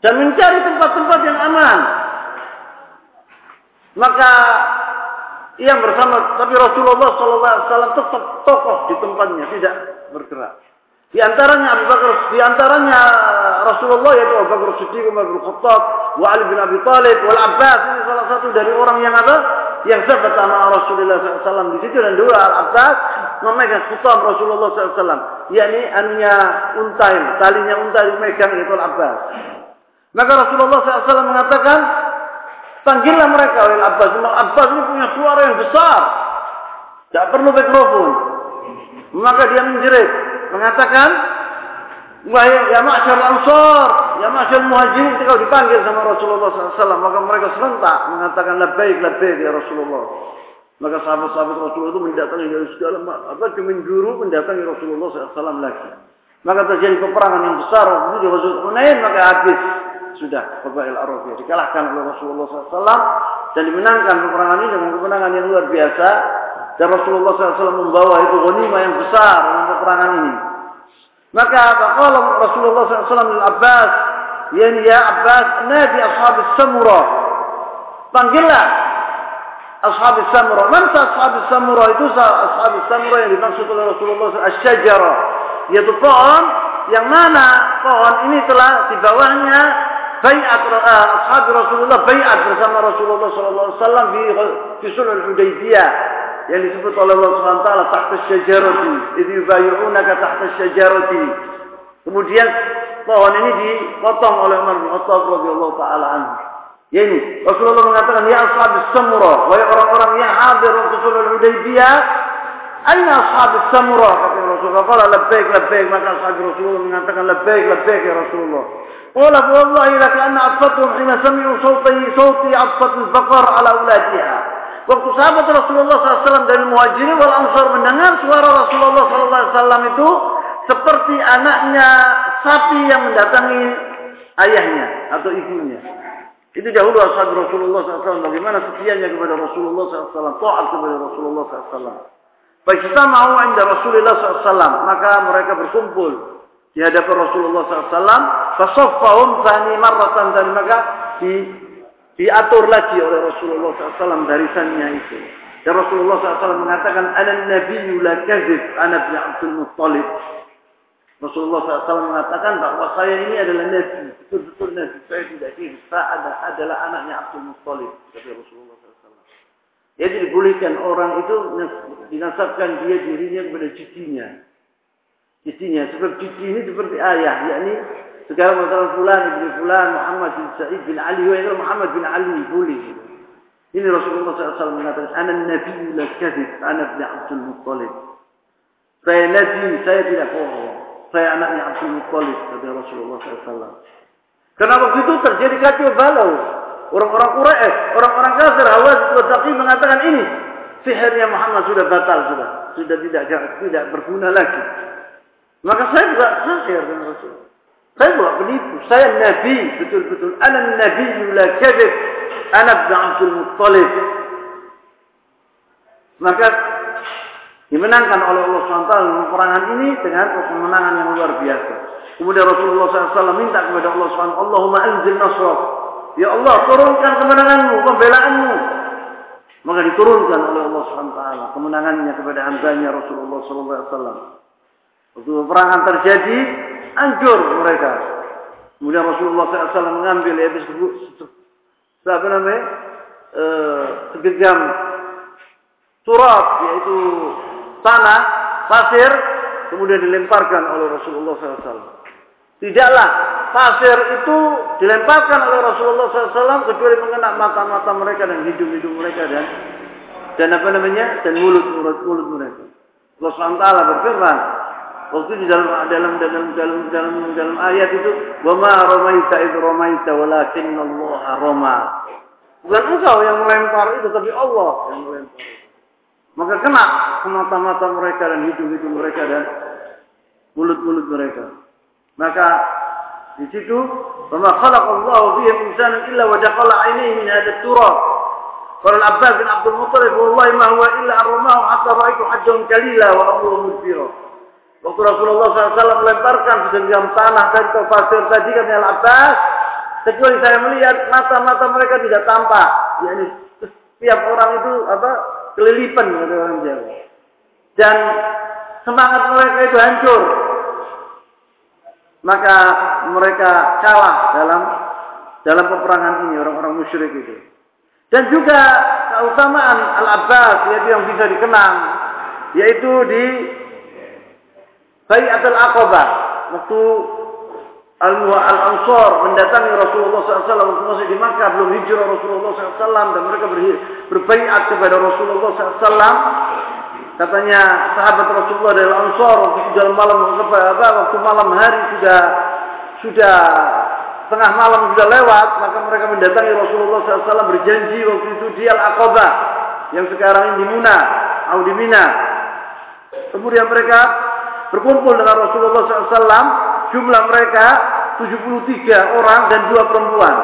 dan mencari tempat-tempat yang aman. Maka yang bersama tapi Rasulullah SAW tetap tokoh di tempatnya, tidak bergerak. Di antaranya Abu Bakar, di antaranya Rasulullah yaitu Abu Bakar Siddiq, Umar bin Khattab, wa Ali bin Abi Thalib, wal Abbas ini salah satu dari orang yang apa? Yang sahabat sama Rasulullah SAW di situ dan dua Al Abbas memegang khutam Rasulullah SAW, yakni anunya unta ini, talinya unta dimegang itu Al Abbas. Maka Rasulullah SAW mengatakan, panggillah mereka oleh Abbas. Abbas ini punya suara yang besar, tidak perlu mikrofon. Maka dia menjerit, mengatakan wahai ya ma'syar ansar ya ma'syar muhajirin ketika dipanggil sama Rasulullah SAW maka mereka serentak mengatakan labbaik labbaik ya Rasulullah maka sahabat-sahabat Rasulullah itu mendatangi dari segala apa menjuru mendatangi Rasulullah SAW lagi maka terjadi peperangan yang besar waktu itu di Hunain maka habis sudah Qabail Arabiyah dikalahkan oleh Rasulullah SAW dan dimenangkan peperangan ini dengan kemenangan yang luar biasa dan Rasulullah SAW membawa itu ghanimah yang besar dalam peperangan ini. Maka kalau Rasulullah SAW al Abbas, yani ya Abbas, nadi ashab samura. Panggillah ashab samura. Mana ashab samura itu ashab samura yang dimaksud oleh Rasulullah SAW yaitu pohon yang mana pohon ini telah di bawahnya bayat uh, ashab Rasulullah bayat bersama Rasulullah sallallahu alaihi wasallam di di Sulh Hudaybiyah yang disebut oleh Allah Subhanahu wa taala tahta syajarati idh yubayyi'unaka tahta syajarati. Kemudian pohon ini dipotong oleh Umar bin Khattab radhiyallahu taala anhu. Ya Rasulullah mengatakan ya ashab samura wahai orang-orang yang hadir waktu sulh Hudaybiyah Aina sahabat samurah kata Rasulullah. Kala labbaik labbaik maka sahabat Rasulullah mengatakan labbaik labbaik ya Rasulullah. Qala wallahi lak anna atfatuhum hina sami'u sawti sawti atfatul baqar ala ulatiha. Waktu sahabat Rasulullah SAW dari muhajirin wal ansar mendengar suara Rasulullah SAW itu seperti anaknya sapi yang mendatangi ayahnya atau ibunya. Itu dahulu ashab Rasulullah SAW. Bagaimana setianya kepada Rasulullah SAW. Taat kepada Rasulullah SAW mau inda Rasulullah SAW. Maka mereka berkumpul di hadapan Rasulullah SAW. Fasoffahum tani marratan dan maka di diatur lagi oleh Rasulullah SAW barisannya itu. Dan Rasulullah SAW mengatakan, Ana nabiyyu la kazib, ana bin Abdul Muttalib. Rasulullah SAW mengatakan bahwa saya ini adalah nabi, betul-betul nabi. Saya tidak kiri, saya ada, adalah anaknya Abdul Muttalib. Kata Rasulullah SAW. Jadi dibolehkan orang itu dinasabkan dia dirinya kepada cucunya. Cucunya, sebab cucu ini seperti ayah, yakni sekarang masalah fulan ibn fulan Muhammad bin Sa'id bin Ali wa Muhammad bin Ali boleh. Ini Rasulullah SAW mengatakan, Ana Nabi la Ana bin Abdul Muttalib. Saya Nabi, saya tidak bohong. Saya anaknya Abdul Muttalib, kata Rasulullah SAW. Karena waktu itu terjadi kacau balau. Orang-orang Quraisy, orang-orang kafir, Hawaz Taqi mengatakan ini sihirnya Muhammad sudah batal sudah, sudah tidak tidak berguna lagi. Maka saya juga sahir dengan Rasulullah. Saya bukan penipu. Saya nabi. Betul-betul. Ana nabi la kadib. Ana bin Abdul Muttalib. Maka dimenangkan oleh Allah SWT peperangan ini dengan kemenangan yang luar biasa. Kemudian Rasulullah SAW minta kepada Allah SWT, Allahumma anzil nasrah. Ya Allah, turunkan kemenanganmu, pembelaanmu. Maka diturunkan oleh Allah SWT kemenangannya kepada hambanya Rasulullah SAW. Waktu peperangan terjadi, hancur mereka. Kemudian Rasulullah SAW mengambil ya, apa namanya, e, segegam surat yaitu tanah, pasir, kemudian dilemparkan oleh Rasulullah SAW. Tidaklah pasir itu dilemparkan oleh Rasulullah SAW kecuali mengenai mata-mata mereka dan hidung-hidung mereka dan dan apa namanya dan mulut-mulut mulut mereka. Allah SWT berfirman waktu di dalam dalam dalam dalam dalam dalam ayat itu wa ma ramaita id ramaita walakin Allah rama. Bukan engkau yang melempar itu tapi Allah yang melempar. Maka kena ke mata-mata mereka dan hidung-hidung mereka dan mulut-mulut mereka. Maka di situ, "Wa khalaqallahu bihi insanan illa wa jaqala 'ainihi min hadha turab." Qala Al-Abbas bin Abdul Muttalib, "Wallahi ma huwa illa armahu hatta ra'aytu hajjan kalila wa amruhu mudbira." Waktu Rasulullah SAW melemparkan segenggam tanah dari pasir tadi kata Al-Abbas, kecuali saya melihat mata-mata mereka tidak tampak. Yani setiap orang itu apa kelilipan kata orang Jawa. Dan semangat mereka itu hancur. Maka mereka kalah dalam dalam peperangan ini orang-orang musyrik itu. Dan juga keutamaan Al-Abbas yaitu yang bisa dikenang yaitu di Bayatul Aqabah waktu Al-Ansar mendatangi Rasulullah SAW waktu masih di Makkah belum hijrah Rasulullah SAW dan mereka berbaiat kepada Rasulullah SAW katanya sahabat Rasulullah dari Ansar waktu dalam malam apa waktu malam hari sudah sudah tengah malam sudah lewat maka mereka mendatangi Rasulullah SAW berjanji waktu itu di Al-Aqabah yang sekarang ini di Muna atau di Mina kemudian mereka berkumpul dengan Rasulullah SAW jumlah mereka 73 orang dan dua perempuan.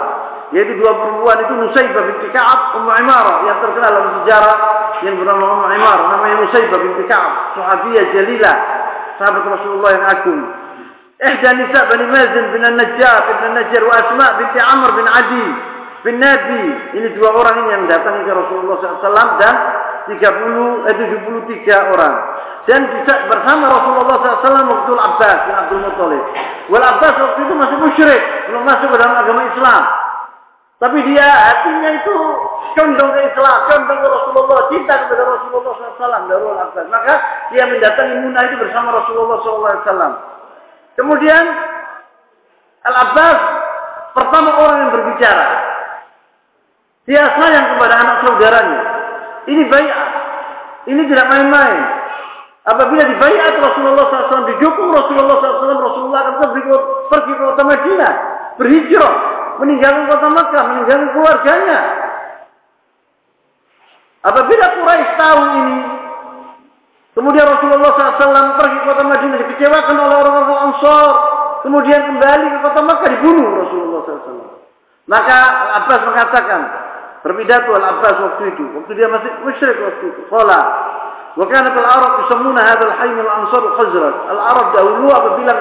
Yaitu dua perempuan itu Nusaybah binti Ka'ab, Ummu Imarah yang terkenal dalam sejarah yang bernama Ummu Imarah, namanya Nusaybah binti Ka'ab, sahabiyah jalilah, sahabat Rasulullah yang agung. Nisa Bani Mazin bin An-Najjar, bin An-Najjar wa Asma binti Amr bin Adi bin Nabi. Ini dua orang ini yang datang ke Rasulullah SAW dan 30 eh 73 orang dan bisa bersama Rasulullah SAW waktu Abbas bin Abdul Muttalib. Wal Abbas waktu itu masih musyrik, belum masuk ke dalam agama Islam. Tapi dia hatinya itu condong ke Islam, condong ke Rasulullah, cinta kepada Rasulullah SAW Abbas. Maka dia mendatangi Muna itu bersama Rasulullah SAW. Kemudian Al Abbas pertama orang yang berbicara. Dia sayang kepada anak saudaranya. Ini bayat. Ini tidak main-main. Apabila dibayar Rasulullah SAW, didukung Rasulullah SAW, Rasulullah akan pergi ke kota Madinah, berhijrah, meninggalkan kota Makkah, meninggalkan keluarganya. Apabila Quraisy tahu ini, kemudian Rasulullah SAW pergi ke kota Madinah, dikecewakan oleh orang-orang Ansar, kemudian kembali ke kota Makkah, dibunuh Rasulullah SAW. Maka Abbas mengatakan, berpidato Al-Abbas waktu itu, waktu dia masih musyrik waktu itu. Kala, Wakanat al-Arab yusammuna hadzal hayy al-Ansar al-Khazraj. Al-Arab dahulu apabila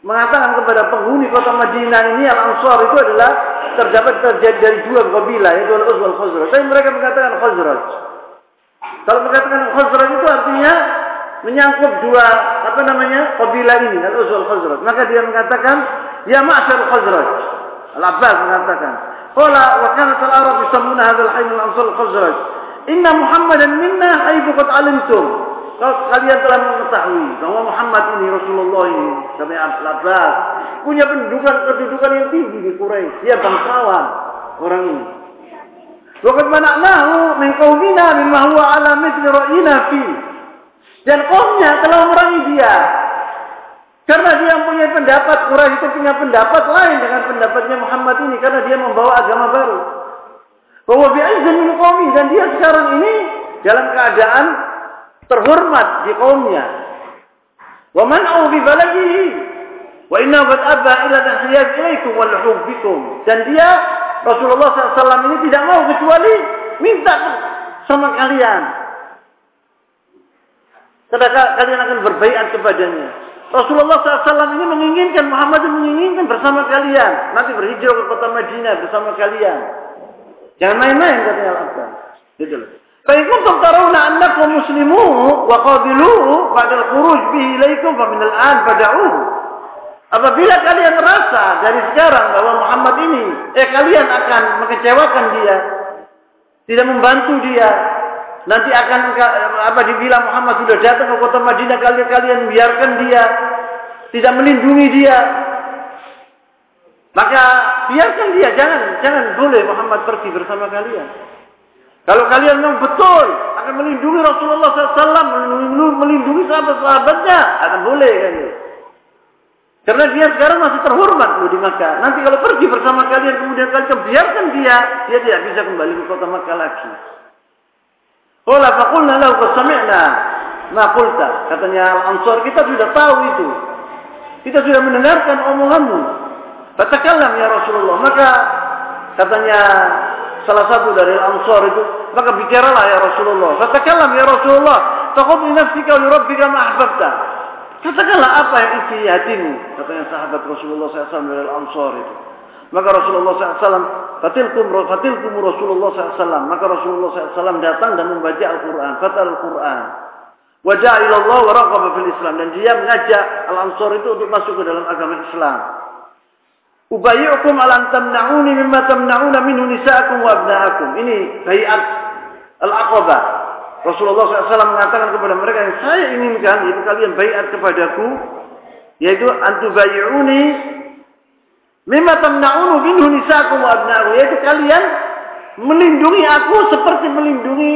mengatakan kepada penghuni kota Madinah ini al-Ansar itu adalah terdapat terjadi dari dua kabilah yaitu al-Uz wal Khazraj. Tapi mereka mengatakan Khazraj. Kalau mengatakan Khazraj itu artinya menyangkut dua apa namanya kabilah ini al-Uz wal Khazraj. Maka dia mengatakan ya ma'syar Khazraj. Al-Abbas mengatakan, "Qala wa kanat al-Arab yusammuna hadzal hayy al-Ansar al-Khazraj." Inna Muhammadan minna qad alimtum. Kalian telah mengetahui bahwa Muhammad ini Rasulullah ini kami Abbas punya pendudukan kedudukan yang tinggi di Quraisy. Dia bangsawan orang ini. Waqad mana'nahu min qaumina mimma huwa ala mithli. Dan kaumnya telah merangi dia. Karena dia punya pendapat, Quraisy itu punya pendapat lain dengan pendapatnya Muhammad ini karena dia membawa agama baru. Bahwa bi'azzin min dan dia sekarang ini dalam keadaan terhormat di kaumnya. Wa man'u bi baladihi Wa inna qad abba ila tahyaz ilaikum wal hubbikum. Dan dia Rasulullah SAW ini tidak mau kecuali minta sama kalian. Karena kalian akan berbaikat kepadanya. Rasulullah SAW ini menginginkan, Muhammad menginginkan bersama kalian. Nanti berhijrah ke kota Madinah bersama kalian. Jangan main-main katanya Al-Abbas. Gitu loh. فإن كنتم ترون أنكم مسلموه وقابلوه بعد الخروج به إليكم فمن الآن فدعوه Apabila kalian merasa dari sekarang bahwa Muhammad ini, eh kalian akan mengecewakan dia, tidak membantu dia, nanti akan apa dibilang Muhammad sudah datang ke kota Madinah kalian kalian biarkan dia, tidak melindungi dia, maka biarkan dia, jangan jangan boleh Muhammad pergi bersama kalian. Kalau kalian memang betul akan melindungi Rasulullah SAW, melindungi sahabat-sahabatnya, akan boleh kan? Karena dia sekarang masih terhormat di Makkah. Nanti kalau pergi bersama kalian kemudian kalian biarkan dia, dia tidak bisa kembali ke kota Makkah lagi. Qala faqulna lahu qasami'na ma qulta. Katanya Al-Ansar, kita sudah tahu itu. Kita sudah mendengarkan omonganmu. Fatakallam ya Rasulullah. Maka katanya salah satu dari Al-Ansar itu, maka bicaralah ya Rasulullah. Katakanlah ya Rasulullah, Takut nafsika wa rabbika ma. Katakanlah apa yang isi hatimu, katanya sahabat Rasulullah SAW dari Al-Ansar itu. Maka Rasulullah SAW, fatilkum, fatilkum Rasulullah SAW. Maka Rasulullah SAW datang dan membaca Al-Quran, fatal Al-Quran. Wajah ilallah wa fil Islam. Dan dia mengajak Al-Ansar itu untuk masuk ke dalam agama Islam. Ubayyukum alam tamna'uni mimma tamna'una minhu nisa'akum wa abna'akum. Ini bayat al-aqabah. Rasulullah SAW mengatakan kepada mereka yang saya inginkan, yaitu kalian bayat kepadaku, yaitu antubayyuni mimma tamna'unu minhu nisa'akum wa abna'akum. Yaitu kalian melindungi aku seperti melindungi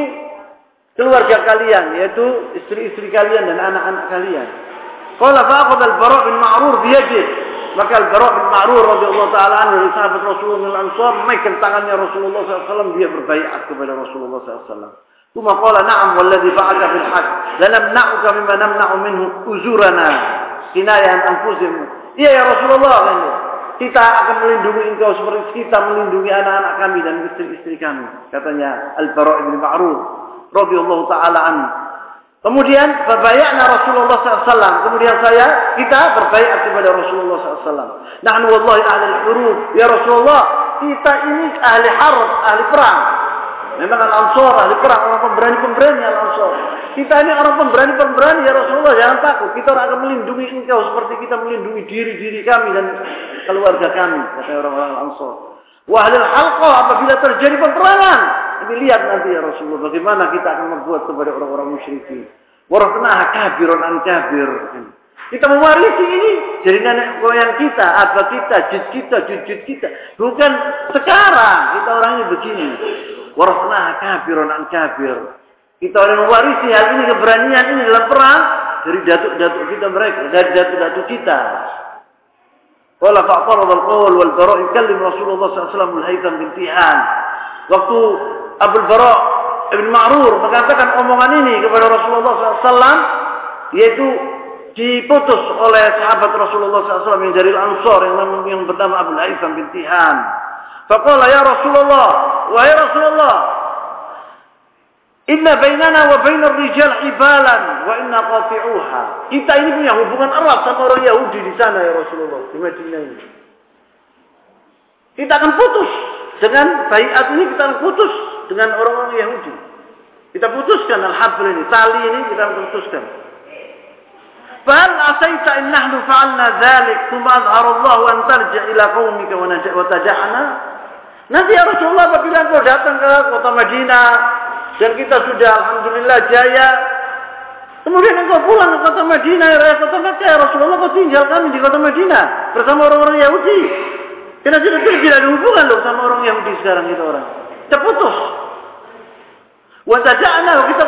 keluarga kalian, yaitu istri-istri kalian dan anak-anak kalian. Qala fa'aqad al-bara' bin Ma'rur biyadih. Maka Al-Bara' bin Ma'rur radhiyallahu taala anhu dari sahabat Rasulullah Al-Ansar memegang tangannya Rasulullah SAW dia berbaiat kepada Rasulullah SAW. Tuma qala na'am walladhi ba'aka bil haq la namna'uka mimma namna'u minhu uzurana kinayan anfusihim. Iya ya Rasulullah. Kita akan melindungi engkau seperti kita melindungi anak-anak kami dan istri-istri kami. Katanya Al-Bara' bin Ma'rur radhiyallahu taala anhu. Kemudian berbayakna Rasulullah SAW. Kemudian saya, kita berbayat kepada Rasulullah SAW. Nahnu wallahi ahli huruf. Ya Rasulullah, kita ini ahli harb, ahli perang. Memang al-ansor, ahli perang, orang pemberani-pemberani al-ansor. Kita ini orang pemberani-pemberani, ya Rasulullah, jangan takut. Kita akan melindungi engkau seperti kita melindungi diri-diri kami dan keluarga kami, kata orang-orang al-ansor. Wahai halqah apabila terjadi peperangan, tapi lihat nanti ya Rasulullah bagaimana kita akan membuat kepada orang-orang musyrikin. Warahmah kabirun an kabir. Kita mewarisi ini dari nenek moyang kita, apa kita, jid kita, jujud kita. Bukan sekarang kita orangnya begini. Warahmah kabirun an kabir. Kita orang mewarisi hal ini keberanian ini dalam perang dari datuk-datuk kita mereka, dari datuk-datuk kita. Qala fa'tarad al-qawl wal bara' yukallim Rasulullah sallallahu alaihi wasallam al-Haytham bin Tihan. Waktu Abdul Bara' Ibn Ma'rur mengatakan omongan ini kepada Rasulullah SAW yaitu diputus oleh sahabat Rasulullah SAW yang dari Ansor yang, yang bernama Abdul Haitham bin Tihan. Faqala ya Rasulullah, wahai Rasulullah, Inna bainana wa bainar rijal ibalan wa inna qati'uha. Kita ini punya hubungan erat sama orang Yahudi di sana ya Rasulullah, di Madinah ini. Kita akan putus dengan bayat ini kita akan putus dengan orang-orang Yahudi. Kita putuskan al-habl ini, tali ini kita putuskan. Fahal asaita in nahnu fa'alna dhalik thumma azhara Allah an tarja ila qaumika wa taja'na? Nanti ya Rasulullah apabila engkau datang ke kota Madinah dan kita sudah alhamdulillah jaya Kemudian engkau pulang ke kota Madinah, ya kota Mekah, ya Rasulullah kau tinggal kami di kota Madinah bersama orang-orang Yahudi. Karena tidak ada hubungan loh sama orang Yahudi sekarang kita orang. Terputus. Wataja'na kita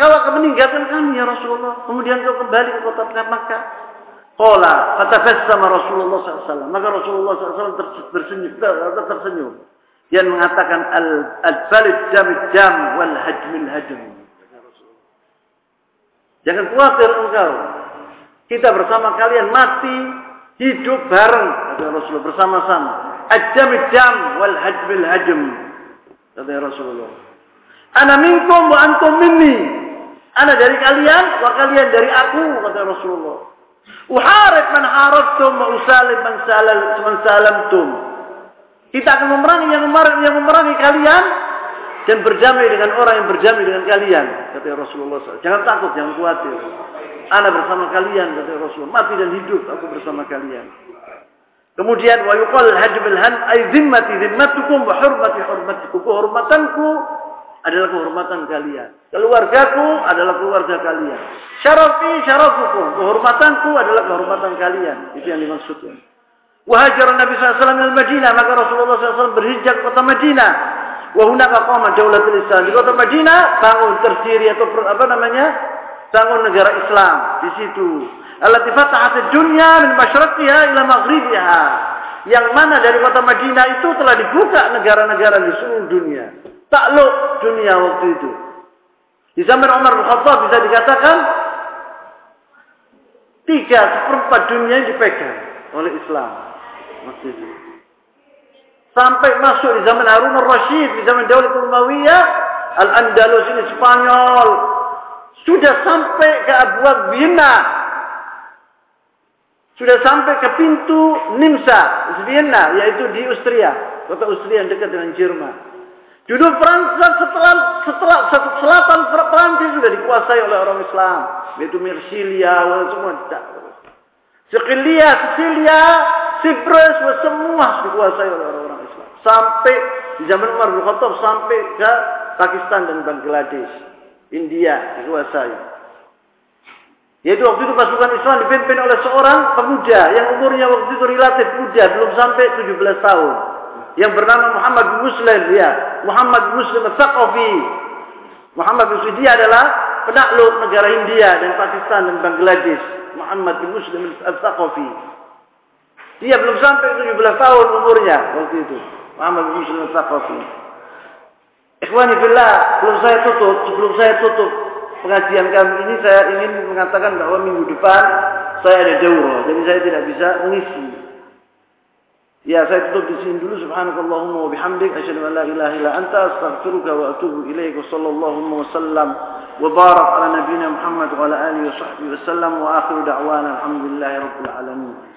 kalau kau meninggalkan kami ya Rasulullah. Kemudian kau kembali ke kota Makkah. Qala fatabassama Rasulullah SAW. Maka Rasulullah SAW tersenyum, tersenyum. Yang mengatakan al-balid jamid jam wal hajmil hajm. Jangan khawatir engkau. Kita bersama kalian mati hidup bareng kata Rasulullah bersama-sama. Ajam jam wal hajbil hajm kata Rasulullah. Ana minkum wa antum minni. Ana dari kalian wa kalian dari aku kata Rasulullah. Uharib man harabtum wa usalim man salal man salamtum. Kita akan memerangi yang memerangi, yang memerangi kalian dan berdamai dengan orang yang berdamai dengan kalian kata Rasulullah SAW. Jangan takut, jangan khawatir. Ana bersama kalian kata Rasulullah. Mati dan hidup aku bersama kalian. Kemudian wa yuqal hajbil han ay zimmati zimmatukum wa hurmati hurmatikum. Kehormatanku adalah kehormatan kalian. Keluargaku adalah keluarga kalian. Syarafi syarafukum. Kehormatanku adalah kehormatan kalian. Itu yang dimaksudkan. Wahajar Nabi SAW al Madinah. Maka Rasulullah SAW berhijrah ke kota Madinah. Wahunaka qama daulatul Islam. Di kota Madinah bangun terdiri atau apa namanya? Bangun negara Islam di situ. Allati fatahat dunya min masyriqiha ila maghribiha. Yang mana dari kota Madinah itu telah dibuka negara-negara di seluruh dunia. Takluk dunia waktu itu. Di zaman Umar bin Khattab bisa dikatakan tiga seperempat dunia dipegang oleh Islam waktu itu. Sampai masuk di zaman Harun al-Rashid, di zaman Daulat Umayyah, Al-Andalus ini Spanyol, sudah sampai ke Abuak Vienna. Sudah sampai ke pintu Nimsa, Vienna, yaitu di Austria. Kota Austria yang dekat dengan Jerman. Dulu Prancis setelah, setelah selatan Prancis sudah dikuasai oleh orang Islam. Yaitu Mersilia, semua. Sekilia, Sicilia, Cyprus, semua dikuasai oleh orang-orang Islam. Sampai di zaman Umar bin sampai ke Pakistan dan Bangladesh. India dikuasai. Yaitu waktu itu pasukan Islam dipimpin oleh seorang pemuda yang umurnya waktu itu relatif muda, belum sampai 17 tahun. Yang bernama Muhammad bin Muslim, ya. Muhammad bin Muslim al-Thaqafi. Muhammad bin Muslim dia adalah penakluk negara India dan Pakistan dan Bangladesh. Muhammad bin Muslim al-Thaqafi. Dia belum sampai 17 tahun umurnya waktu itu. Muhammad bin Muslim al-Thaqafi. Ikhwani billah, belum saya tutup, sebelum saya tutup pengajian kami ini saya ingin mengatakan bahwa minggu depan saya ada daurah, jadi saya tidak bisa mengisi. Ya, saya tutup di sini dulu. Subhanakallahumma wa bihamdik asyhadu an la ilaha illa anta astaghfiruka wa atubu ilaik. Wassallallahu wa sallam wa barak ala nabiyyina Muhammad wa ala alihi wa sahbihi wa sallam wa akhiru da'wana alhamdulillahi rabbil alamin.